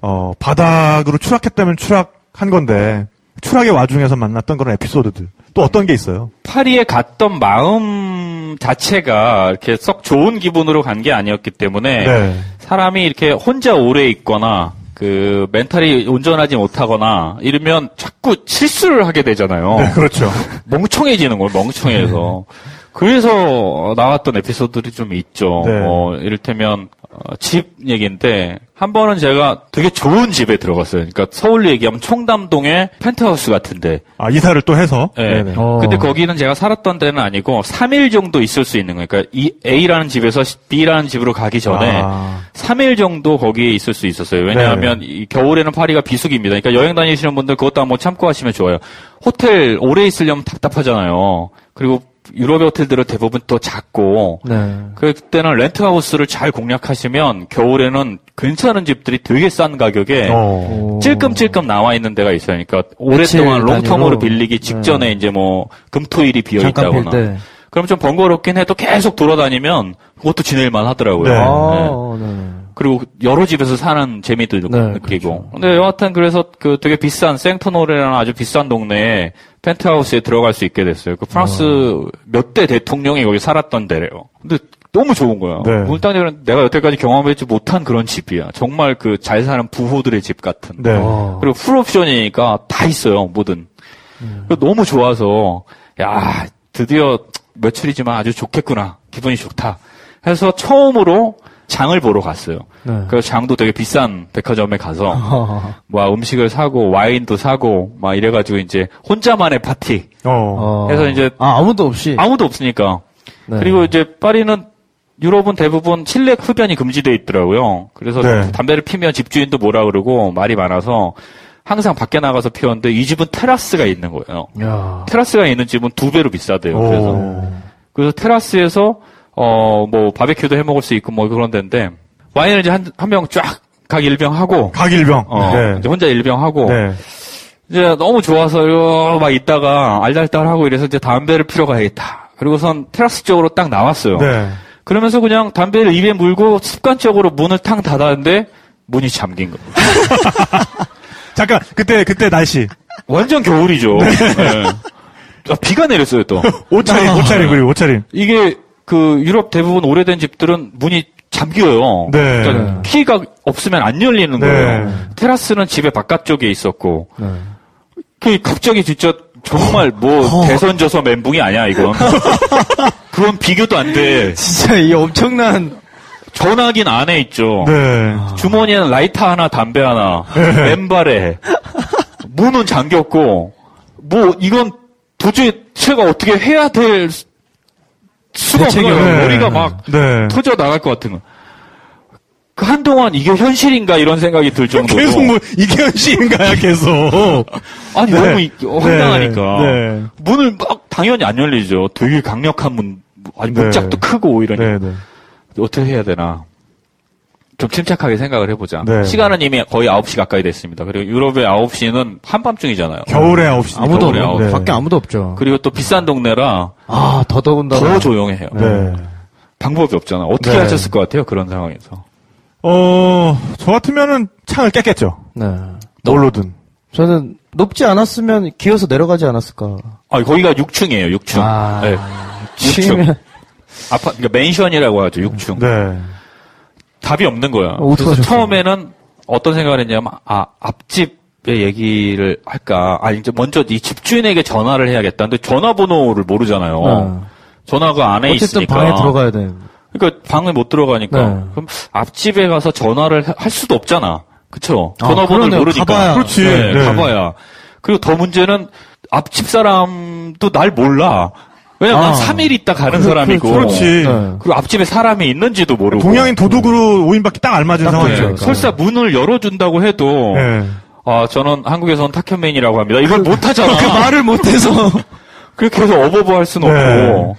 어, 바닥으로 추락했다면 추락한 건데 추락의 와중에서 만났던 그런 에피소드들 또 어떤 게 있어요? 파리에 갔던 마음 자체가 이렇게 썩 좋은 기분으로 간 게 아니었기 때문에 네. 사람이 이렇게 혼자 오래 있거나 그 멘탈이 온전하지 못하거나 이러면 자꾸 실수를 하게 되잖아요. 네, 그렇죠. 멍청해지는 걸 멍청해서. 그래서 나왔던 에피소드들이 좀 있죠. 네. 어, 이를테면 어, 집 얘기인데 한 번은 제가 되게 좋은 집에 들어갔어요. 그러니까 서울로 얘기하면 청담동에 펜트하우스 같은데. 아, 이사를 또 해서 예. 네네. 어. 근데 거기는 제가 살았던 데는 아니고 3일 정도 있을 수 있는 거예요. 그러니까 이 A라는 집에서 B라는 집으로 가기 전에 아. 3일 정도 거기에 있을 수 있었어요. 왜냐하면 이 겨울에는 파리가 비수기입니다. 그러니까 여행 다니시는 분들 그것도 한번 참고 하시면 좋아요. 호텔 오래 있으려면 답답하잖아요. 그리고 유럽의 호텔들은 대부분 또 작고 네. 그때는 렌트하우스를 잘 공략하시면 겨울에는 괜찮은 집들이 되게 싼 가격에 어. 찔끔찔끔 나와 있는 데가 있어요. 그러니까 오랫동안 롱텀으로? 빌리기 직전에 이제 뭐 금토일이 비어 있다거나. 때. 그럼 좀 번거롭긴 해도 계속 돌아다니면 그것도 지낼만 하더라고요. 네. 네. 아, 네. 그리고 여러 집에서 사는 재미도 네, 느끼고. 근데 여하튼 그래서 그 되게 비싼 생터노레라는 아주 비싼 동네에 펜트하우스에 들어갈 수 있게 됐어요. 그 프랑스 몇대 대통령이 거기 살았던 데래요. 근데 너무 좋은 거야. 네. 열었는데 내가 여태까지 경험하지 못한 그런 집이야. 정말 그 잘 사는 부호들의 집 같은. 네. 어. 그리고 풀옵션이니까 다 있어요, 뭐든. 그래서 너무 좋아서, 야, 드디어 며칠이지만 아주 좋겠구나. 기분이 좋다. 해서 처음으로 장을 보러 갔어요. 네. 그래서 장도 되게 비싼 백화점에 가서, 뭐 음식을 사고, 와인도 사고, 막 이래가지고 이제 혼자만의 파티. 어. 어. 해서 이제 아, 아무도 없이. 아무도 없으니까. 네. 그리고 이제 파리는 유럽은 대부분 실내 흡연이 금지돼 있더라고요. 그래서 네. 담배를 피면 집주인도 뭐라 그러고 말이 많아서 항상 밖에 나가서 피웠는데 이 집은 테라스가 있는 거예요. 야. 테라스가 있는 집은 두 배로 비싸대요. 오. 그래서 그래서 테라스에서 어 뭐 바베큐도 해 먹을 수 있고 뭐 그런 데인데 와인을 이제 한 한 병 쫙 각 일병 하고 각 일병. 어 네. 이제 혼자 일병 하고 네. 이제 너무 좋아서 막 있다가 알달달하고 이래서 이제 담배를 피러 가야겠다. 그리고선 테라스 쪽으로 딱 나왔어요. 네. 그러면서 그냥 담배를 입에 물고 습관적으로 문을 탕 닫았는데 문이 잠긴 거. 잠깐 그때 그때 날씨 완전 겨울이죠. 네. 아, 비가 내렸어요 또. 옷차림 옷차림 그리고 옷차림. 이게 그 유럽 대부분 오래된 집들은 문이 잠겨요. 네. 그러니까 키가 없으면 안 열리는 네. 거예요. 테라스는 집의 바깥쪽에 있었고 네. 그 갑자기 진짜 정말 뭐 어. 대선저서 멘붕이 아니야 이건. 그건 비교도 안 돼. 진짜 이 엄청난. 전화기는 안에 있죠. 네. 주머니에는 라이터 하나, 담배 하나, 맨발에 문은 잠겼고 뭐 이건 도저히 제가 어떻게 해야 될 수- 수가 없는 거예요. 네. 머리가 막 네. 터져 나갈 것 같은 거. 그 한동안 이게 현실인가 이런 생각이 들 정도로 계속 뭐 이게 현실인가요 계속. 아니 네. 너무 이- 황당하니까 네. 문을 막 당연히 안 열리죠. 되게 강력한 문, 아니 네. 문짝도 크고 이러니 네, 네. 어떻게 해야 되나. 좀 침착하게 생각을 해보자. 네. 시간은 이미 거의 9시 가까이 됐습니다. 그리고 유럽의 9시는 한밤중이잖아요. 겨울에 9시. 아무도 겨울에 시. 밖에 아무도 없죠. 그리고 또 비싼 동네라 아, 더 더군다나. 더 조용해요. 네. 방법이 없잖아. 어떻게 네. 하셨을 것 같아요? 그런 상황에서. 어, 저 같으면은 창을 깼겠죠. 네. 뭘로든. 저는 높지 않았으면 기어서 내려가지 않았을까. 아, 거기가 6층이에요, 6층. 아, 네. 6층. 치면 아파, 그러니까 맨션이라고 하죠, 6층. 네. 답이 없는 거야. 어? 그래서 처음에는 어떤 생각을 했냐면, 아, 앞집의 얘기를 할까. 아, 이제 먼저 이 집주인에게 전화를 해야겠다. 근데 전화번호를 모르잖아요. 어. 전화가 안에 어쨌든 있으니까. 방에 들어가야 돼. 그러니까 방에 못 들어가니까. 네. 그럼 앞집에 가서 전화를 하- 할 수도 없잖아. 그쵸? 아, 전화번호를 그러네요. 모르니까. 가봐야. 그렇지. 네, 네. 가봐야. 그리고 더 문제는 앞집 사람도 날 몰라. 왜냐면 아. 난 3일 있다 가는 사람이고. 그 렇지. 네. 그리고 앞집에 사람이 있는지도 모르고. 동양인 도둑으로 오인받기 딱 알맞은 딱 상황이죠. 그렇죠. 설사 문을 열어준다고 해도, 네. 아, 저는 한국에서는 탁현맨이라고 합니다. 이걸 못하잖아. 그 말을 못해서. 그렇게 해서 어버버 할 수는 네. 없고.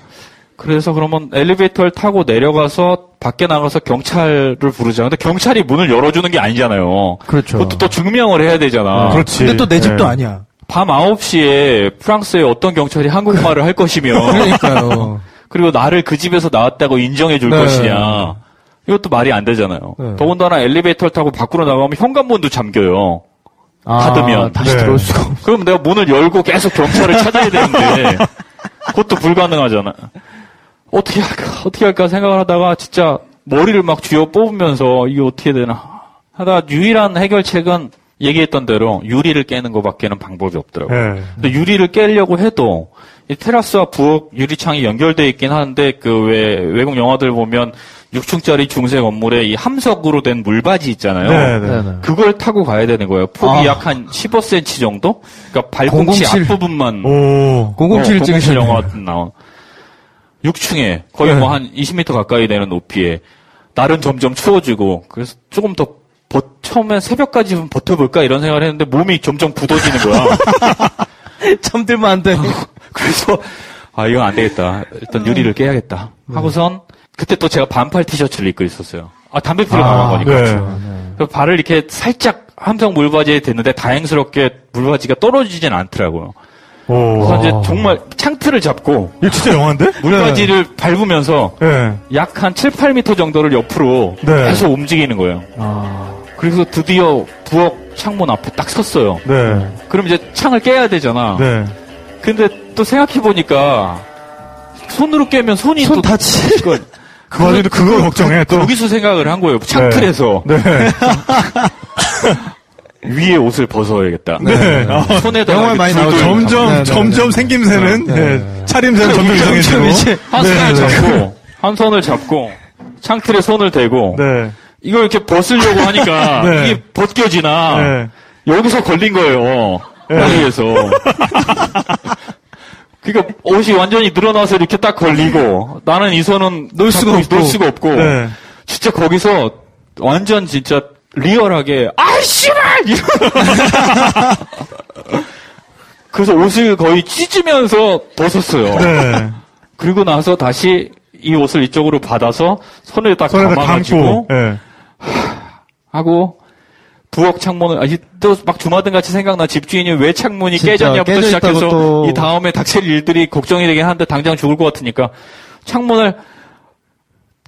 그래서 그러면 엘리베이터를 타고 내려가서 밖에 나가서 경찰을 부르자. 근데 경찰이 문을 열어주는 게 아니잖아요. 그렇죠. 그것도 또 증명을 해야 되잖아. 그렇지. 근데 또 내 집도 네. 아니야. 밤 9시에 프랑스의 어떤 경찰이 한국말을 할 것이며. 그러니까요. 그리고 나를 그 집에서 나왔다고 인정해 줄 네. 것이냐. 이것도 말이 안 되잖아요. 네. 더군다나 엘리베이터를 타고 밖으로 나가면 현관문도 잠겨요. 아, 닫으면. 다시 네. 들어올 수가 없어. 그럼 내가 문을 열고 계속 경찰을 찾아야 되는데 그것도 불가능하잖아. 어떻게 할까 어떻게 할까 생각을 하다가 진짜 머리를 막 쥐어 뽑으면서 이게 어떻게 되나 하다 유일한 해결책은 얘기했던 대로 유리를 깨는 것밖에는 방법이 없더라고요. 네. 근데 유리를 깨려고 해도 이 테라스와 부엌 유리창이 연결돼 있긴 하는데 그 왜 외국 영화들 보면 6층짜리 중세 건물에 이 함석으로 된 물바지 있잖아요. 네, 네. 네네. 그걸 타고 가야 되는 거예요. 폭이 아. 약한 15cm 정도? 그러니까 발꿈치 007. 앞부분만 오. 007 어, 찍으시네. 영화 나온 6층에 거의 네. 뭐한 20m 가까이 되는 높이에 날은 점점 추워지고 그래서 조금 더 버, 처음엔 새벽까지 좀 버텨볼까 이런 생각을 했는데 몸이 점점 굳어지는 거야. 잠들면 안 돼. 그래서 아 이건 안 되겠다. 일단 유리를 깨야겠다. 하고선 그때 또 제가 반팔 티셔츠를 입고 있었어요. 아 담배 피러 나간 거니까. 네. 그래서 발을 이렇게 살짝 함성 물바지에 댔는데 다행스럽게 물바지가 떨어지진 않더라고요. 오. 그래서 이제 정말 창틀을 잡고 이거 진짜 영화인데? 물바지를 밟으면서 네. 약한 7, 8m 정도를 옆으로 네. 계속 움직이는 거예요. 그래서 드디어 부엌 창문 앞에 딱 섰어요. 네. 그럼 이제 창을 깨야 되잖아. 네. 근데 또 생각해보니까 손으로 깨면 손이 손 또 다치. 그걸 그 와중에도 그걸 걱정해, 또. 거기서 생각을 한 거예요. 창틀에서. 네. 위에 옷을 벗어야겠다. 네. 아, 손에다 영화에 많이 나오죠. 점점, 네, 네, 점점 생김새는, 네. 차림새는 점점 이상해지고. 한 손을 네, 네. 잡고 한 손을 잡고 창틀에 손을 대고 네. 이걸 이렇게 벗으려고 하니까 네. 이게 벗겨지나 네. 여기서 걸린 거예요. 네. 머리에서. 그러니까 옷이 완전히 늘어나서 이렇게 딱 걸리고 나는 이 손은 놓을 수가 없고. 놓을 수가 없고 네. 진짜 거기서 완전 진짜 리얼하게 아 씨발 이러 그래서 옷을 거의 찢으면서 벗었어요. 네. 그리고 나서 다시 이 옷을 이쪽으로 받아서 손에 딱 손에다 감아가지고. 네. 하고 부엌 창문을 아니 또막 주마등 같이 생각나 집주인이 왜 창문이 깨졌냐부터 시작해서 또. 이 다음에 닥칠 일들이 걱정이 되긴 하는데 당장 죽을 것 같으니까 창문을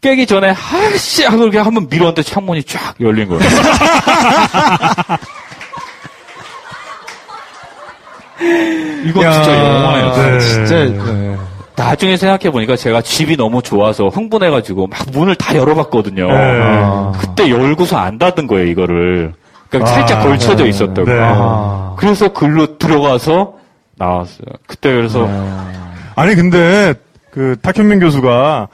깨기 전에 아씨 하고 이렇게 한번 밀었는데 창문이 쫙 열린 거예요. 이건 야, 진짜 영화예요. 네. 진짜. 네. 나중에 생각해 보니까 제가 집이 너무 좋아서 흥분해가지고 막 문을 다 열어봤거든요. 네. 아. 그때 열고서 안 닫은 거예요 이거를. 그러니까 아, 살짝 걸쳐져 네. 있었다고. 네. 아. 그래서 글로 들어가서 나왔어요. 그때 그래서 아니, 근데, 그, 탁현민 교수가,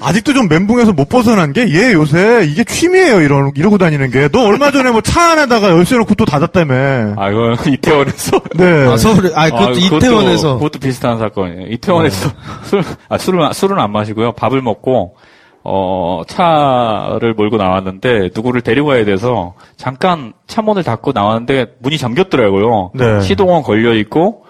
아직도 좀 멘붕에서 못 벗어난 게, 얘 요새 이게 취미예요, 이러, 이러고 다니는 게. 너 얼마 전에 뭐 차 안에다가 열쇠 놓고 또 닫았다며. 아 이거 이태원에서. 네. 아, 서울에, 아, 그것도 아, 이태원에서. 그것도 비슷한 사건이에요. 이태원에서 술, 아, 술은, 술은 안 마시고요. 밥을 먹고, 어, 차를 몰고 나왔는데, 누구를 데리고 가야 돼서, 잠깐 차문을 닫고 나왔는데, 문이 잠겼더라고요. 네. 시동은 걸려 있고,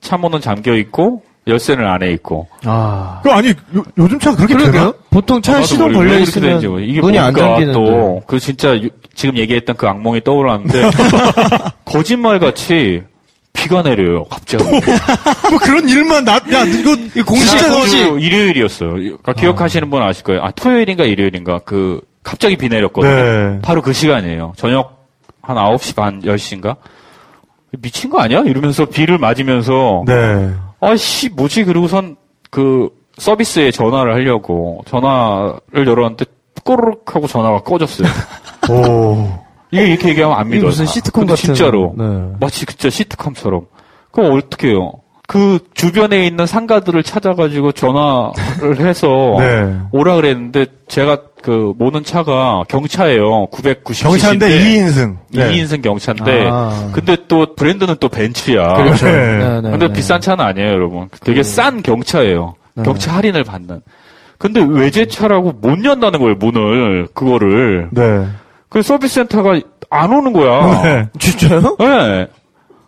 차문은 잠겨 있고, 열쇠는 안에 있고. 아. 그, 아니, 요, 요즘 차가 그렇게 되나? 그러게요? 보통 차에 시동 걸려 있으면 이게 문이 안 뭔가 잠기는데. 또, 그 진짜 유- 지금 얘기했던 그 악몽이 떠올랐는데, 거짓말 같이 비가 내려요, 갑자기. 뭐 그런 일만 나, 야, 이거, 공식, 진짜 너- 공식. 그 일요일이었어요. 그러니까 기억하시는 분 아실 거예요. 아, 토요일인가 일요일인가. 그, 갑자기 비 내렸거든요. 네. 바로 그 시간이에요. 저녁 한 9시 반, 10시인가? 미친 거 아니야? 이러면서 비를 맞으면서, 네. 아씨, 뭐지? 그러고선 그 서비스에 전화를 하려고 전화를 열었는데, 꼬르륵 하고 전화가 꺼졌어요. 오. 이게 이렇게 얘기하면 안 믿어요. 무슨 시트콤 같은. 진짜로. 네. 마치 진짜 시트콤처럼. 그럼 어떻게 해요? 그 주변에 있는 상가들을 찾아가지고 전화를 해서 네. 오라 그랬는데 제가 그 모는 차가 경차예요. 990cc. 경차인데 2인승. 네. 2인승 경차인데 아. 근데 또 브랜드는 또 벤츠야. 그렇죠. 네. 네, 네, 근데 네. 비싼 차는 아니에요, 여러분. 되게 싼 경차예요. 경차 할인을 받는. 근데 외제차라고 못 연다는 거예요, 문을. 그거를. 네. 그 서비스 센터가 안 오는 거야. 네. 진짜요? 네.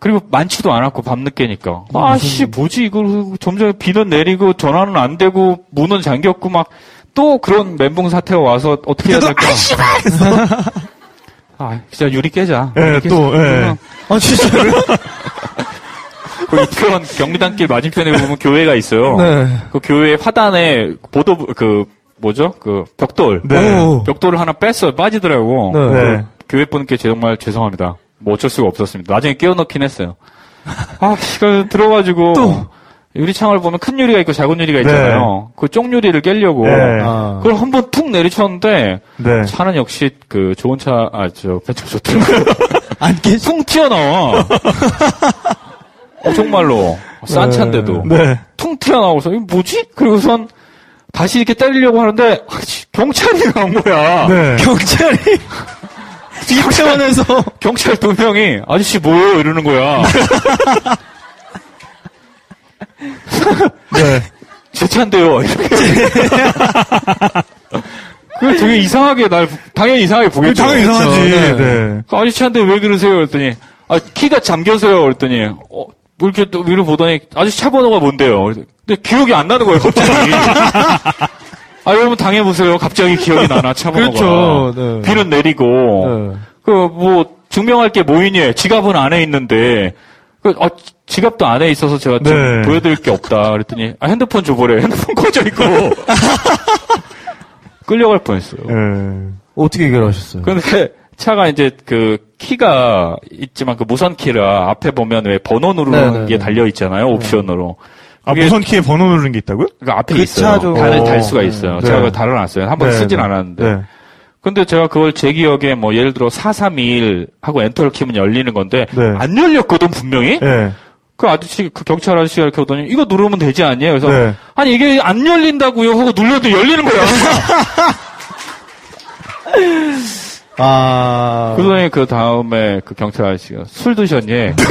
그리고 많지도 않았고 밤늦게니까. 아씨 뭐지 이걸 점점 비는 내리고 전화는 안 되고 문은 잠겼고 막 또 그런 멘붕 사태가 와서 어떻게 해야 될까? 아 진짜 유리 깨자. 예, 유리 깨자. 또, 예. 아, 진짜요? 그 이태원 경리단길 맞은편에 보면 교회가 있어요. 네. 그 교회 화단에 보도 그 뭐죠? 그 벽돌. 네. 오. 벽돌을 하나 뺐어요. 빠지더라고. 네. 네. 교회 분께 정말 죄송합니다. 뭐 어쩔 수가 없었습니다. 나중에 끼워넣긴 했어요. 아, 그 들어가지고 유리창을 보면 큰 유리가 있고 작은 유리가 있잖아요. 그 쪽유리를 깨려고 네. 아. 그걸 한 번 툭 내리쳤는데 네. 차는 역시 그 좋은 차, 아, 저 벤츠 좋더라고요. 안 깨지? 퉁 튀어나와. 어, 정말로 싼 차인데도 네. 퉁 튀어나와서 이거 뭐지? 그리고선 다시 이렇게 때리려고 하는데 아, 씨, 경찰이 나온 거야. 네. 경찰이 이태원에서 경찰 두 명이 아저씨 뭐예요 이러는 거야. 네. 제 차인데요. 이렇게. 그 되게 이상하게 날 당연히 이상하게 보겠죠. 당연히 이상하지. 그렇죠. 네. 그 아저씨한테 왜 그러세요? 그랬더니 아 키가 잠겨서요. 그랬더니 어, 뭐 이렇게 또 위로 보더니 아저씨 차 번호가 뭔데요? 근데 기억이 안 나는 거예요. 갑자기. 아 여러분 당해보세요. 갑자기 기억이 나나 차 번호가. 그렇죠. 네. 비는 내리고 네. 그 뭐 증명할 게 뭐이니? 지갑은 안에 있는데 그 아, 지- 지갑도 안에 있어서 제가 지금 네. 보여드릴 게 없다. 그랬더니 아, 핸드폰 줘보래. 핸드폰 꺼져 있고 끌려갈 뻔 했어요. 네. 어떻게 해결하셨어요? 근데 차가 이제 그 키가 있지만 그 무선 키라 앞에 보면 왜 번호 누르는 네네네. 게 달려 있잖아요 옵션으로. 아, 무선 키에 번호 누르는 게 있다고요? 그 앞에 그 있어요. 차 좀- 단을 어. 달 수가 있어요. 네. 제가 그걸 달아놨어요. 한번 네, 쓰진 네. 않았는데. 네. 근데 제가 그걸 제 기억에 뭐 예를 들어 4321 하고 엔터를 키면 열리는 건데 네. 안 열렸거든 분명히. 네. 그 아저씨 그 경찰 아저씨가 이렇게 오더니 이거 누르면 되지 않냐? 그래서 네. 아니 이게 안 열린다고요 하고 눌러도 열리는 거야. 아. 그러더니 그 다음에 그 경찰 아저씨가 술 드셨니?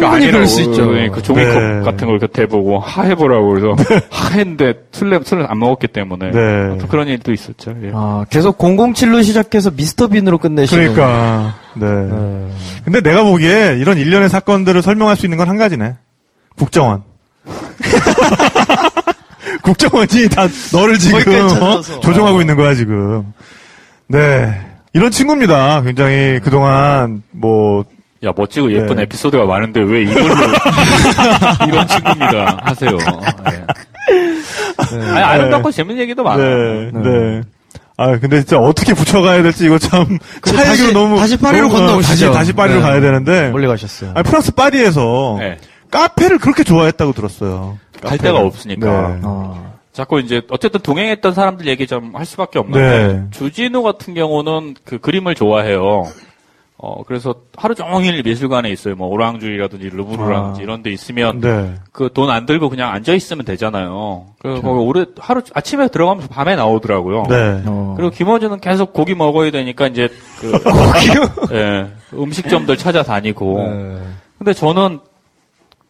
충분히 그럴 수 있죠. 그 종이컵 네. 같은 걸 곁에 보고 하 해보라고 그래서 하 했는데 술래 술을 안 먹었기 때문에 네. 그런 일도 있었죠. 예. 아, 계속 007로 시작해서 미스터 빈으로 끝내시는. 그러니까. 네. 네. 근데 내가 보기에 이런 일련의 사건들을 설명할 수 있는 건 한 가지네. 국정원. 국정원이 다 너를 지금 어? 조종하고 있는 거야 지금. 네. 이런 친구입니다. 굉장히 그동안 뭐 야 멋지고 예쁜 네. 에피소드가 많은데 왜 이걸로 이런 친구입니다 하세요. 예. 아니, 아름답고 재밌는 얘기도 많아요. 네, 네. 아, 근데 진짜 어떻게 붙여가야 될지 이거 참 차이로 다시- 너무 다시 파리로 건너오시죠. 다시 다시 파리로 네. 가야 되는데. 멀리 가셨어요. 아니, 프랑스 파리에서 네. 카페를 그렇게 좋아했다고 들었어요. 갈 카페를. 데가 없으니까. 네. 아. 자꾸 이제 어쨌든 동행했던 사람들 얘기 좀 할 수밖에 없는데 네. 주진우 같은 경우는 그 그림을 좋아해요. 어 그래서 하루 종일 미술관에 있어요. 뭐 오랑주리라든지 르브르라든지 아. 이런 데 있으면 네. 그돈 안 들고 그냥 앉아 있으면 되잖아요. 그 거기 오래 하루 아침에 들어가면서 밤에 나오더라고요. 네. 어. 그리고 김어준은 계속 고기 먹어야 되니까 이제 그 예, 음식점들 찾아다니고. 네. 근데 저는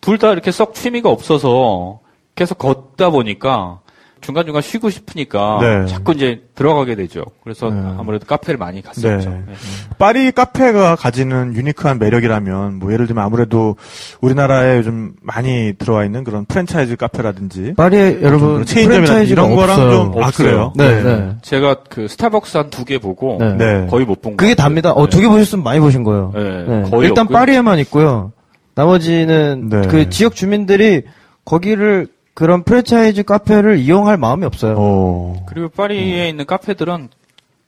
둘 다 이렇게 썩 취미가 없어서 계속 걷다 보니까 중간중간 쉬고 싶으니까 네. 자꾸 이제 들어가게 되죠. 그래서 네. 아무래도 카페를 많이 갔었죠. 네. 네. 파리 카페가 가지는 유니크한 매력이라면 뭐 예를 들면 아무래도 우리나라에 요즘 많이 들어와 있는 그런 프랜차이즈 카페라든지 파리에 여러분 그런 체인점이나 이런 거랑 없어요. 좀아 없어요. 그래요? 네, 네. 제가 그 스타벅스 한 두 개 보고 네. 네. 거의 못 본 거. 그게 답니다. 어, 두 개 보셨으면 많이 보신 거예요. 네, 거의 일단 없고요. 파리에만 있고요. 나머지는 네. 그 지역 주민들이 거기를 그런 프랜차이즈 카페를 이용할 마음이 없어요. 어. 그리고 파리에 있는 카페들은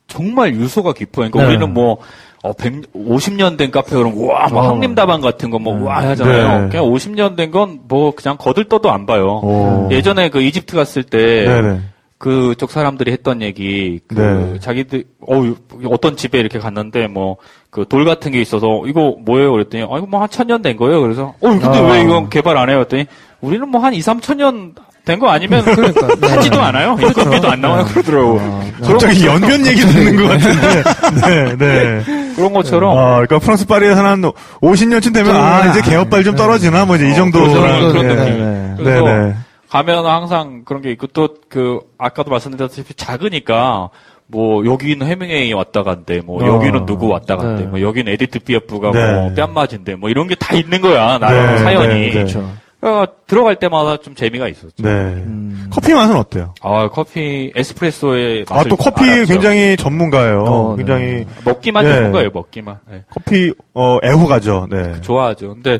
정말 유서가 깊어요. 그러니까 네. 우리는 뭐, 어, 100, 50년 된 카페 그런 거, 와, 뭐, 어. 황림다방 같은 거, 뭐, 와, 하잖아요. 네. 그냥 50년 된 건 뭐, 그냥 거들떠도 안 봐요. 어. 예전에 그 이집트 갔을 때, 네네. 그쪽 사람들이 했던 얘기, 그, 네. 자기들, 어, 어떤 집에 이렇게 갔는데, 뭐, 그 돌 같은 게 있어서, 이거 뭐예요? 그랬더니, 아, 이거 뭐 한 천 년 된 거예요? 그래서, 어, 근데 아. 왜 이건 개발 안 해요? 그랬더니, 우리는 뭐 한 2, 3천 년 된 거 아니면, 그러니까. 네. 하지도 않아요? 인건비도 안 나와요? 그러더라고. 그런, 갑자기 연변 얘기 듣는 것 같은데. 네, 네. 그런 것처럼, 아, 그러니까 프랑스 파리에 사는 50년쯤 되면 아, 이제 개업발 좀 떨어지나 뭐 이제 이 정도. 그 그런 네, 느낌. 네. 그래서 네네. 가면 항상 그런 게 있고 또 그 아까도 말씀드렸다시피 작으니까 뭐 여기는 해밍웨이 왔다 간대, 뭐 어. 여기는 누구 왔다 간대, 네. 뭐 여기는 에디트 피아프가 네. 뭐 뺨맞은데, 뭐 이런 게 다 있는 거야 나름 네, 사연이. 네, 네. 그렇죠. 그러니까 들어갈 때마다 좀 재미가 있었죠. 네. 음. 커피 맛은 어때요? 아 커피 에스프레소의 아, 맛을 또 커피 알았죠. 굉장히 전문가예요. 어, 네. 굉장히 먹기만 네. 전문가예요, 먹기만. 네. 커피 어 애호가죠. 네. 좋아하죠. 근데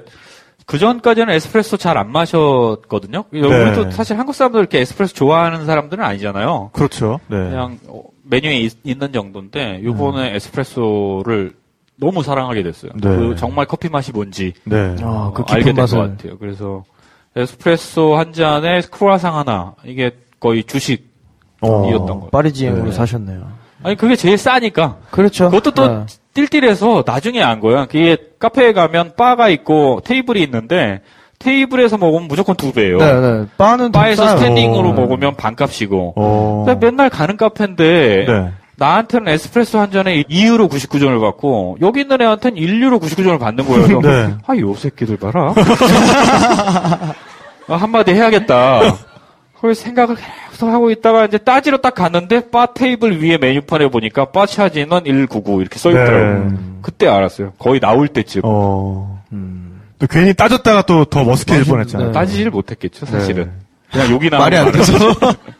그 전까지는 에스프레소 잘 안 마셨거든요. 네. 우리도 사실 한국 사람들 이렇게 에스프레소 좋아하는 사람들은 아니잖아요. 그렇죠. 네. 그냥 어, 메뉴에 있, 는 정도인데 요번에 에스프레소를 너무 사랑하게 됐어요. 네. 그 정말 커피 맛이 뭔지 네. 아, 그 어, 알게 된것 맛을. 같아요. 그래서 에스프레소 한 잔에 크루아상 하나 이게 거의 주식이었던 어. 거예요. 파리지앵으로 네. 사셨네요. 아니 그게 제일 싸니까 그렇죠. 그것도 또 네. 띨띨해서 나중에 안 거야. 그게 카페에 가면 바가 있고 테이블이 있는데 테이블에서 먹으면 무조건 두 배예요. 네, 네. 바는 더 바에서 싸요. 스탠딩으로 어. 먹으면 반값이고. 어. 근데 맨날 가는 카페인데 네. 나한테는 에스프레소 한 잔에 2유로 99전을 받고 여기 있는 애한테는 1유로 99전을 받는 거예요. 네. 아, 요 새끼들 봐라. 아, 한마디 해야겠다. 그걸 생각을 계속 하고 있다가 이제 따지러 딱 갔는데 바 테이블 위에 메뉴판에 보니까 바 차지는 199 이렇게 써 있더라고요. 네. 그때 알았어요. 거의 나올 때쯤. 어. 음. 또 괜히 따졌다가 또 더 머쓱해질 뻔했잖아요. 네. 따지질 못했겠죠, 사실은. 네. 그냥 여기 말이 안 되죠.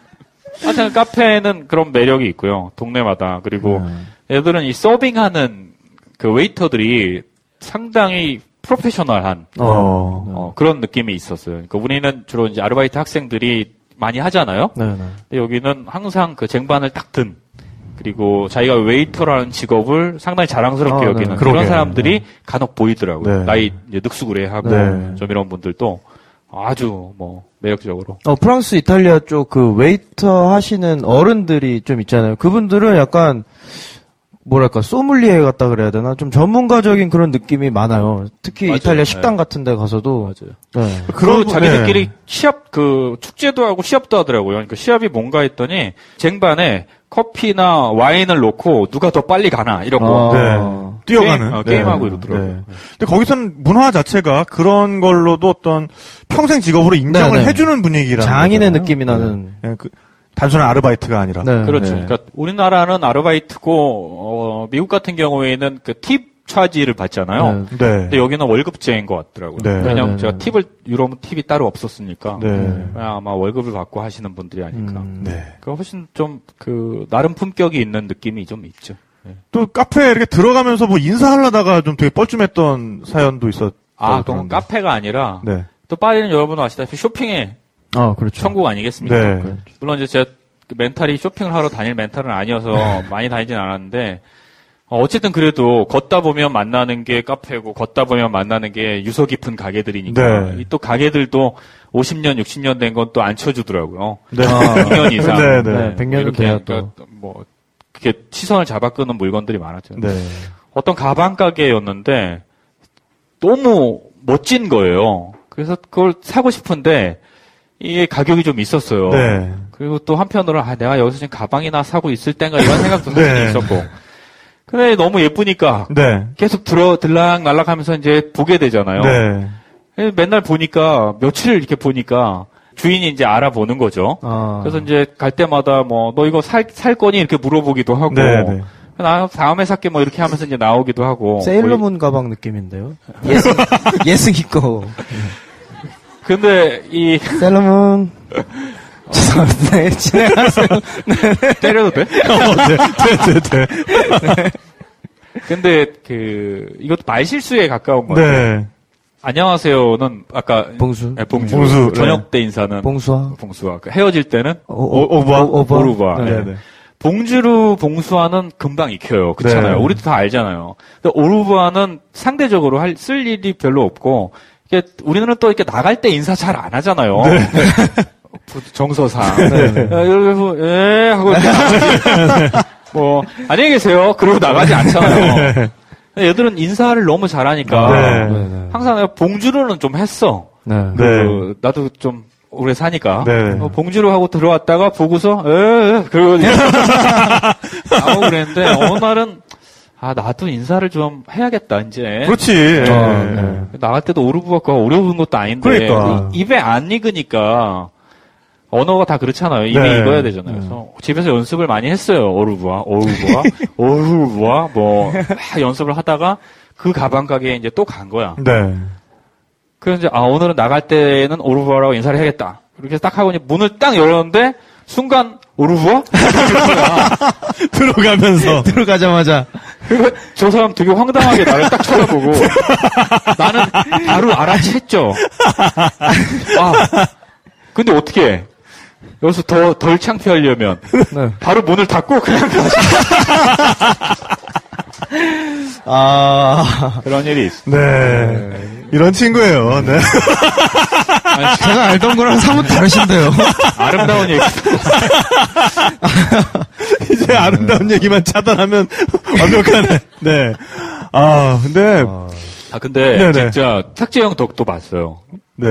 하여튼 카페는 그런 매력이 있고요. 동네마다. 그리고 애들은 이 서빙하는 그 웨이터들이 상당히 프로페셔널한 어. 어, 그런 느낌이 있었어요. 그러니까 우리는 주로 이제 아르바이트 학생들이 많이 하잖아요. 네, 네. 여기는 항상 그 쟁반을 딱 든 그리고 자기가 웨이터라는 직업을 상당히 자랑스럽게 아, 네. 여기는 그러게요. 그런 사람들이 간혹 보이더라고요. 네. 나이 이제 늙수그레하고 네. 좀 이런 분들도 아주 뭐 매력적으로. 어, 프랑스, 이탈리아 쪽 그 웨이터 하시는 어른들이 좀 있잖아요. 그분들은 약간 뭐랄까 소믈리에 같다 그래야 되나 좀 전문가적인 그런 느낌이 많아요. 특히 맞아요. 이탈리아 네. 식당 같은 데 가서도 맞아요. 네. 그리고 분- 자기들끼리 네. 시합 그 축제도 하고 시합도 하더라고요. 그러니까 시합이 뭔가 했더니 쟁반에 커피나 와인을 놓고 누가 더 빨리 가나 이런 거. 아. 네. 뛰어가는 게임, 어, 게임하고 이러더라고요. 네. 근데 거기서는 문화 자체가 그런 걸로도 어떤 평생 직업으로 인정을 네, 네. 해주는 분위기라는 장인의 거잖아요. 느낌이 나는 네. 그 단순한 아르바이트가 아니라. 네. 그렇죠. 네. 그러니까 우리나라는 아르바이트고 어, 미국 같은 경우에는 그 팁 차지를 받잖아요. 네. 네. 근데 여기는 월급제인 것 같더라고요. 네. 왜냐하면 네, 네, 제가 네. 팁을 유럽은 팁이 따로 없었으니까 네. 그냥 아마 월급을 받고 하시는 분들이 아닐까. 음. 네. 그 훨씬 좀 그 나름 품격이 있는 느낌이 좀 있죠. 또 카페에 이렇게 들어가면서 뭐 인사하려다가 좀 되게 뻘쭘했던 사연도 있었. 아, 그건 카페가 아니라 네. 또 파리는 여러분 아시다시피 쇼핑의 아, 그렇죠. 천국 아니겠습니까? 네. 물론 이제 제가 그 멘탈이 쇼핑을 하러 다닐 멘탈은 아니어서 많이 다니진 않았는데 어, 어쨌든 그래도 걷다 보면 만나는 게 카페고 걷다 보면 만나는 게 유서 깊은 가게들이니까 네. 이또 가게들도 50년, 60년 된 건 또 안 쳐주더라고요. 네. 100년 이상. 네, 네. 네, 100년은 이렇게 하니까 뭐 그게 시선을 잡아 끄는 물건들이 많았죠. 네. 어떤 가방 가게였는데 너무 멋진 거예요. 그래서 그걸 사고 싶은데 이게 가격이 좀 있었어요. 네. 그리고 또 한편으로 아 내가 여기서 지금 가방이나 사고 있을 땐가 이런 생각도 사실 네. 있었고. 근데 너무 예쁘니까 네. 계속 들어 들락 말락하면서 이제 보게 되잖아요. 네. 맨날 보니까 며칠 이렇게 보니까 주인이 이제 알아보는 거죠. 아. 그래서 이제 갈 때마다 뭐 너 이거 살, 살 거니 이렇게 물어보기도 하고 네, 네. 나 다음에 살게 뭐 이렇게 하면서 이제 나오기도 하고 뭐 세일러문 가방 느낌인데요. 예스, 예스기 거. 근데 이 세일러문. 죄송합니다. 네, 진행하세요. 때려도 돼? 네, 네, 네. 근데 그 이것도 말실수에 가까운 거예요. 네. 안녕하세요는 아까 봉수. 네, 봉수, 봉수, 저녁 때 인사는 봉수아. 봉수아 그 헤어질 때는 오, 오- 오부아? 오르바. 네, 네. 봉주루 봉수아는 금방 익혀요. 그렇잖아요. 네. 우리도 다 알잖아요. 근데 오르바는 상대적으로 할, 쓸 일이 별로 없고 이게 우리는 또 이렇게 나갈 때 인사 잘 안 하잖아요. 부- 정서상. 어, 이러고 예 하고 이렇게 나가지. 뭐 안녕히 계세요. 그러고 나가지 않잖아요. 얘들은 인사를 너무 잘하니까 네. 네, 네. 항상 내가 봉주루는 좀 했어. 네. 네. 그, 나도 좀 오래 사니까 네. 어, 봉주루 하고 들어왔다가 보고서 에, 에 그러고 나오고 그랬는데 어느 날은 아 나도 인사를 좀 해야겠다 이제 그렇지. 아, 네. 네. 나갈 때도 오르부가 어려운 것도 아닌데 그러니까. 이- 입에 안 익으니까 언어가 다 그렇잖아요. 입에 네. 익어야 되잖아요. 그래서 집에서 연습을 많이 했어요. 오르부와, 오르부와, 오르부와 뭐막 연습을 하다가 그 가방 가게에 이제 또 간 거야. 네. 그래서 이제 아 오늘은 나갈 때는 오르부아라고 인사를 해야겠다. 이렇게 딱 하고 이제 문을 딱 열었는데 순간 오르부아? 들어가면서. 들어가자마자. 그리고 저 사람 되게 황당하게 나를 딱 쳐다보고 나는 바로 알아챘죠. 아 근데 어떻게 해? 여기서 더 덜 창피하려면 네. 바로 문을 닫고 그냥 가시 아. 그런 일이 있어. 네. 이런 친구예요. 네. 제가 알던 거랑 사뭇 다르신데요. 아름다운 얘기. 이제 아름다운 얘기만 차단하면 완벽하네. 네. 아, 근데, 아 근데 네네. 진짜 탁재영 덕도 봤어요. 네.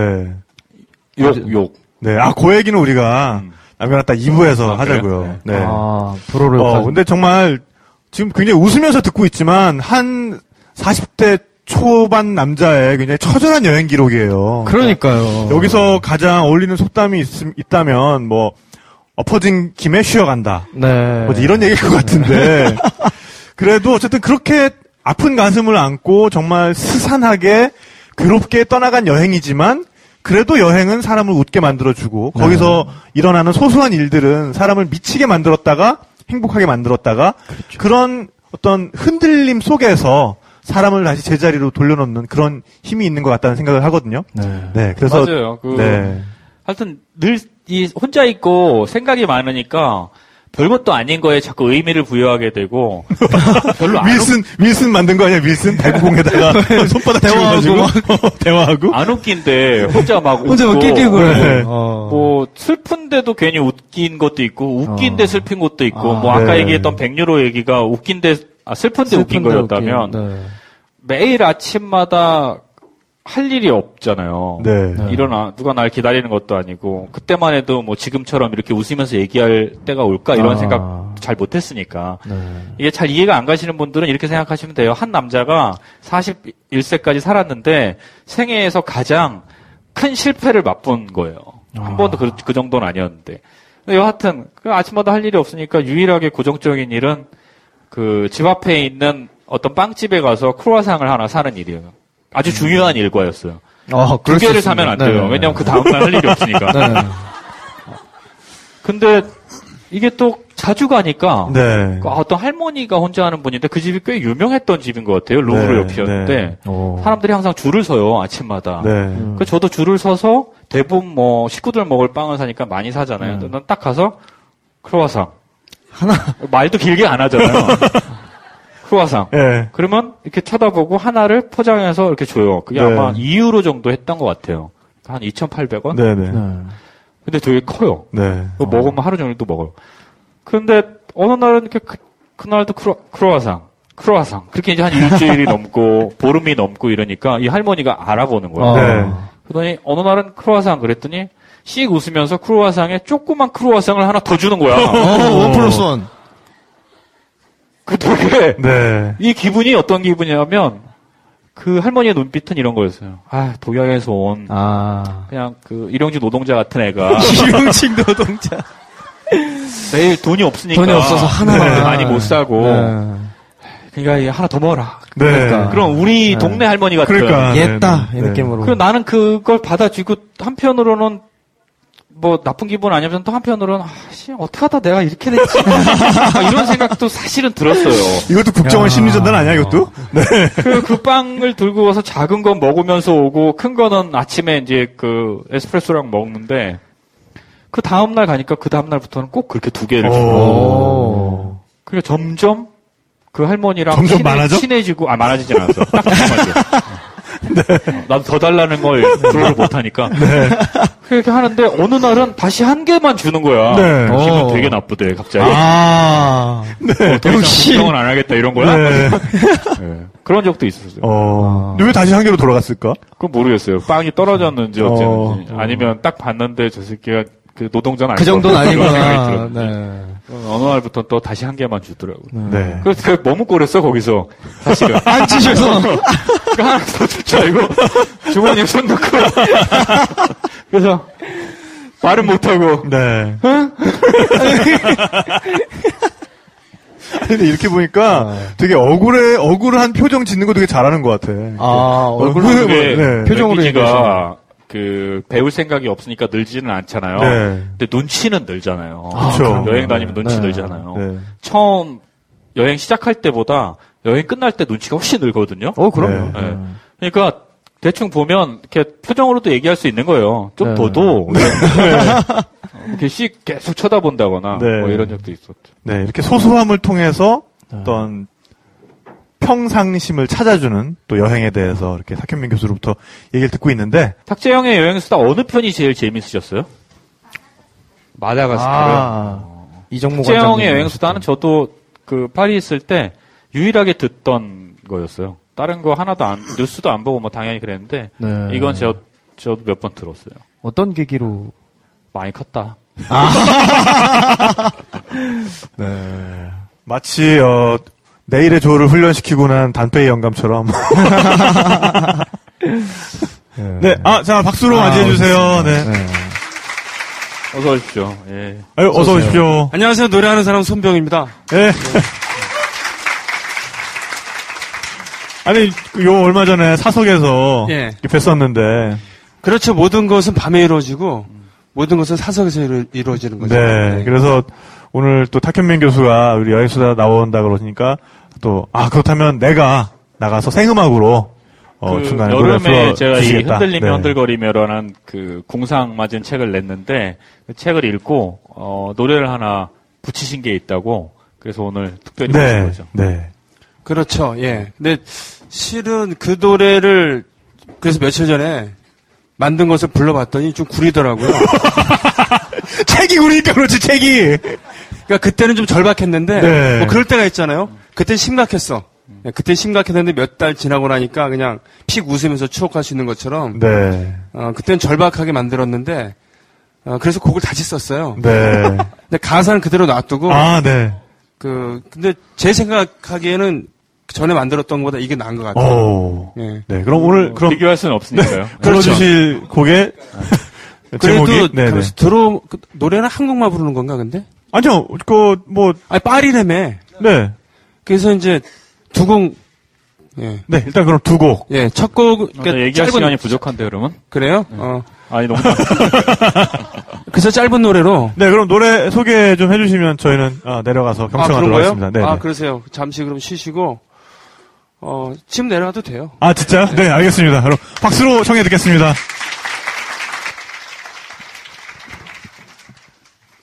욕 욕. 네. 아, 그 얘기는 우리가 남겨놨다 2부에서 아? 하자고요. 네. 아, 프로를 어, 근데 정말 지금 굉장히 웃으면서 듣고 있지만 한 40대 초반 남자의 굉장히 처절한 여행 기록이에요. 그러니까요. 여기서 가장 어울리는 속담이 있, 있다면 뭐 엎어진 김에 쉬어간다. 네. 뭐 이런 얘기일 것 같은데 그래도 어쨌든 그렇게 아픈 가슴을 안고 정말 스산하게 괴롭게 떠나간 여행이지만 그래도 여행은 사람을 웃게 만들어주고 거기서 일어나는 소소한 일들은 사람을 미치게 만들었다가 행복하게 만들었다가 그런 어떤 흔들림 속에서 사람을 다시 제자리로 돌려놓는 그런 힘이 있는 것 같다는 생각을 하거든요. 네. 네, 그래서 맞아요. 그 네, 하여튼 늘 이 혼자 있고 생각이 많으니까 별것도 아닌 거에 자꾸 의미를 부여하게 되고 별로 안, 웃, 윌슨 윌슨 만든 거 아니야? 윌슨 달구공에다가 손바닥 대화하고 대화하고 대화하고. 안 웃긴데 혼자 막 혼자 막 웃고 낄낄 거려. 네. 어. 뭐 슬픈데도 괜히 웃긴 것도 있고 웃긴데 어. 슬픈 것도 있고 아, 뭐 아까 네. 얘기했던 백유로 얘기가 웃긴데 아 슬픈데 웃긴 슬픈데 거였다면 웃긴, 네. 매일 아침마다 할 일이 없잖아요. 네. 일어나 누가 날 기다리는 것도 아니고 그때만 해도 뭐 지금처럼 이렇게 웃으면서 얘기할 때가 올까 이런 아. 생각 잘 못했으니까 네. 이게 잘 이해가 안 가시는 분들은 이렇게 생각하시면 돼요. 한 남자가 41세까지 살았는데 생애에서 가장 큰 실패를 맛본 거예요. 한 번도 그, 그 정도는 아니었는데. 여하튼 그 아침마다 할 일이 없으니까 유일하게 고정적인 일은 그 집 앞에 있는 어떤 빵집에 가서 크루아상을 하나 사는 일이에요. 아주 중요한 일과였어요. 아, 두 개를. 사면 안 네, 돼요. 네, 왜냐면 그 다음날 할 일이 없으니까. 네. 네. 근데 이게 또 자주 가니까 네. 그 어떤 할머니가 혼자 하는 분인데 그 집이 꽤 유명했던 집인 것 같아요. 루브르 네, 옆이었는데 네. 오. 사람들이 항상 줄을 서요 아침마다. 네. 그 저도 줄을 서서 대부분 뭐 식구들 먹을 빵을 사니까 많이 사잖아요. 음. 난딱 가서 크로와상 하나. 말도 길게 안 하잖아요. 크로와상. 예. 그러면 이렇게 쳐다보고 하나를 포장해서 이렇게 줘요. 그게 네. 아마 2유로 정도 했던 것 같아요. 한 2,800원? 네, 네. 네. 근데 되게 커요. 네. 그거 먹으면 하루 종일 또 먹어요. 그런데 어느 날은 이렇게 그, 그날도 크로, 크로아상, 크로아상. 그렇게 이제 한 일주일이 넘고 보름이 넘고 이러니까 이 할머니가 알아보는 거예요. 어. 네. 그러더니 어느 날은 크로아상 그랬더니 씩 웃으면서 크로아상에 조그만 크로아상을 하나 더 주는 거야. 어, one plus one. 그 되게 네. 이 기분이 어떤 기분이냐면 그 할머니의 눈빛은 이런 거였어요. 아 독약에서 온 아. 그냥 그 일용직 노동자 같은 애가 일용직 노동자. 매일 돈이 없으니까 돈이 없어서 하나만. 네, 많이 못 사고 네. 그러니까 하나 더 먹어라. 네. 그러니까. 그럼 우리 네. 동네 할머니 같은. 그러니까. 옛다. 네, 이 네. 느낌으로. 그 나는 그걸 받아주고 한편으로는 뭐 나쁜 기분 아니면 또 한편으로는 아씨 어떻게 하다 내가 이렇게 됐지 막 이런 생각도 사실은 들었어요. 이것도 국정원 야. 심리전단 아니야, 이것도? 네. 그, 그 빵을 들고 와서 작은 건 먹으면서 오고 큰 거는 아침에 이제 그 에스프레소랑 먹는데 그 다음 날 가니까 그 다음 날부터는 꼭 그렇게 두 개를 주고 오. 그러니까 점점 그 할머니랑 점점 친해, 많아져? 친해지고 아 많아지진 않았어. 딱 어, 나도 더 달라는 걸 불어를 못하니까 그렇게 하는데 어느 날은 다시 한 개만 주는 거야. 네. 기분 오. 되게 나쁘대 갑자기. 아. 어, 더 이상 역시. 걱정은 안 하겠다 이런 거야. 네. 네. 그런 적도 있었어요. 어. 왜 다시 한 개로 돌아갔을까? 그건 모르겠어요. 빵이 떨어졌는지 어쨌는지 어. 아니면 딱 봤는데 저 새끼가 그 노동자는 그 정도는 아니구나. 네. 어느 날부터 또 다시 한 개만 주더라고. 요 네. 그래서 머뭇고 그랬어 거기서 사실은. 안 치셔서. 그 하나 더 줄 줄 알고 주머니에 손 넣고 그래서 말은 못하고 네. 근데 이렇게 보니까 되게 억울해, 억울한 표정 짓는 거 되게 잘하는 것 같아. 아, 얼굴 어, 그게 네. 표정으로 가 그 배울 생각이 없으니까 늘지는 않잖아요. 네. 근데 눈치는 늘잖아요. 그쵸. 여행 다니면 눈치 네. 늘잖아요. 네. 처음 여행 시작할 때보다 여행 끝날 때 눈치가 훨씬 늘거든요. 어, 그럼요. 네. 그러니까 대충 보면 이렇게 표정으로도 얘기할 수 있는 거예요. 좀 네. 더도 이렇게 씩 계속 쳐다본다거나 네. 뭐 이런 적도 있었죠. 네, 이렇게 소소함을 통해서 어떤 평상심을 찾아주는 또 여행에 대해서 이렇게 박현민 교수로부터 얘기를 듣고 있는데, 탁재영의 여행 수다 어느 편이 제일 재밌으셨어요? 마다가스카르. 아. 이정모 탁재영의 관장님. 여행 수다는 저도 그 파리 있을 때 유일하게 듣던 거였어요. 다른 거 하나도 안 뉴스도 안 보고 뭐 당연히 그랬는데 네. 이건 저 저도 몇 번 들었어요. 어떤 계기로? 많이 컸다. 네. 마치, 어, 내일의 조를 훈련시키고 난 단페이 영감처럼. 네, 아, 자, 박수로 아, 맞이해주세요. 네. 네. 어서 오십시오. 예. 아유, 어서 오십시오. 안녕하세요. 노래하는 사람 손병입니다. 네. 아니, 요 얼마 전에 사석에서 예. 뵀었는데, 그렇죠. 모든 것은 밤에 이루어지고 모든 것은 사석에서 이루, 이루어지는 거죠. 네. 그래서 오늘 또 탁현민 교수가 우리 여행수다 나온다 그러니까 또, 아, 그렇다면 내가 나가서 생음악으로, 어, 그 중간에 노래 여름에 제가 이. 흔들리며 네. 흔들거리며라는 그 궁상 맞은 책을 냈는데 그 책을 읽고 어, 노래를 하나 붙이신 게 있다고 그래서 오늘 특별히 네. 거죠. 네. 그렇죠. 예. 근데 실은 그 노래를 그래서 며칠 전에 만든 것을 불러봤더니 좀 구리더라고요. 책이 그러니까 그렇지, 책이! 그러니까 그때는 좀 절박했는데 네. 뭐 그럴 때가 있잖아요. 그때 심각했어. 예, 그때 심각했는데 몇 달 지나고 나니까 그냥 픽 웃으면서 추억할 수 있는 것처럼 네. 어, 그때는 절박하게 만들었는데 어, 그래서 곡을 다시 썼어요. 네. 근데 가사는 그대로 놔두고 아, 네. 그 근데 제 생각하기에는 전에 만들었던 것보다 이게 나은 것 같아요. 오. 예. 네, 그럼 오늘, 그럼, 비교할 수는 없으니까요. 불러주실 곡의 그래도 제목이, 네, 네. 그래서 들어 그 노래는 한국말 부르는 건가 근데? 아니요, 그, 뭐, 아니 파리라며. 네. 그래서 이제 두 곡 예. 네, 일단 그럼 두 곡. 예, 첫 곡, 아, 그러니까 얘기할 짧은- 시간이 부족한데 그러면? 그래요? 어. 아니 너무 그래서 짧은 노래로. 네, 그럼 노래 소개 좀 해주시면 저희는 아, 내려가서 아, 경청하도록 거요? 하겠습니다. 네. 아, 네. 그러세요. 잠시 그럼 쉬시고, 어, 지금 내려가도 돼요. 아, 진짜요? 네, 알겠습니다. 그럼 박수로 청해 듣겠습니다.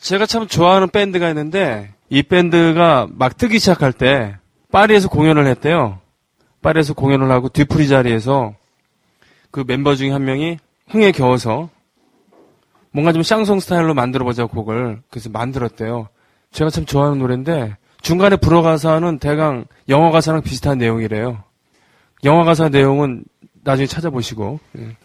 제가 참 좋아하는 밴드가 있는데, 이 밴드가 막 뜨기 시작할 때, 파리에서 공연을 했대요. 파리에서 공연을 하고 뒤풀이 자리에서 그 멤버 중에 한 명이 흥에 겨워서 뭔가 좀 샹송 스타일로 만들어보자 곡을 그래서 만들었대요. 제가 참 좋아하는 노래인데 중간에 불어 가사는 대강 영어 가사랑 비슷한 내용이래요. 영화 가사 내용은 나중에 찾아보시고 예.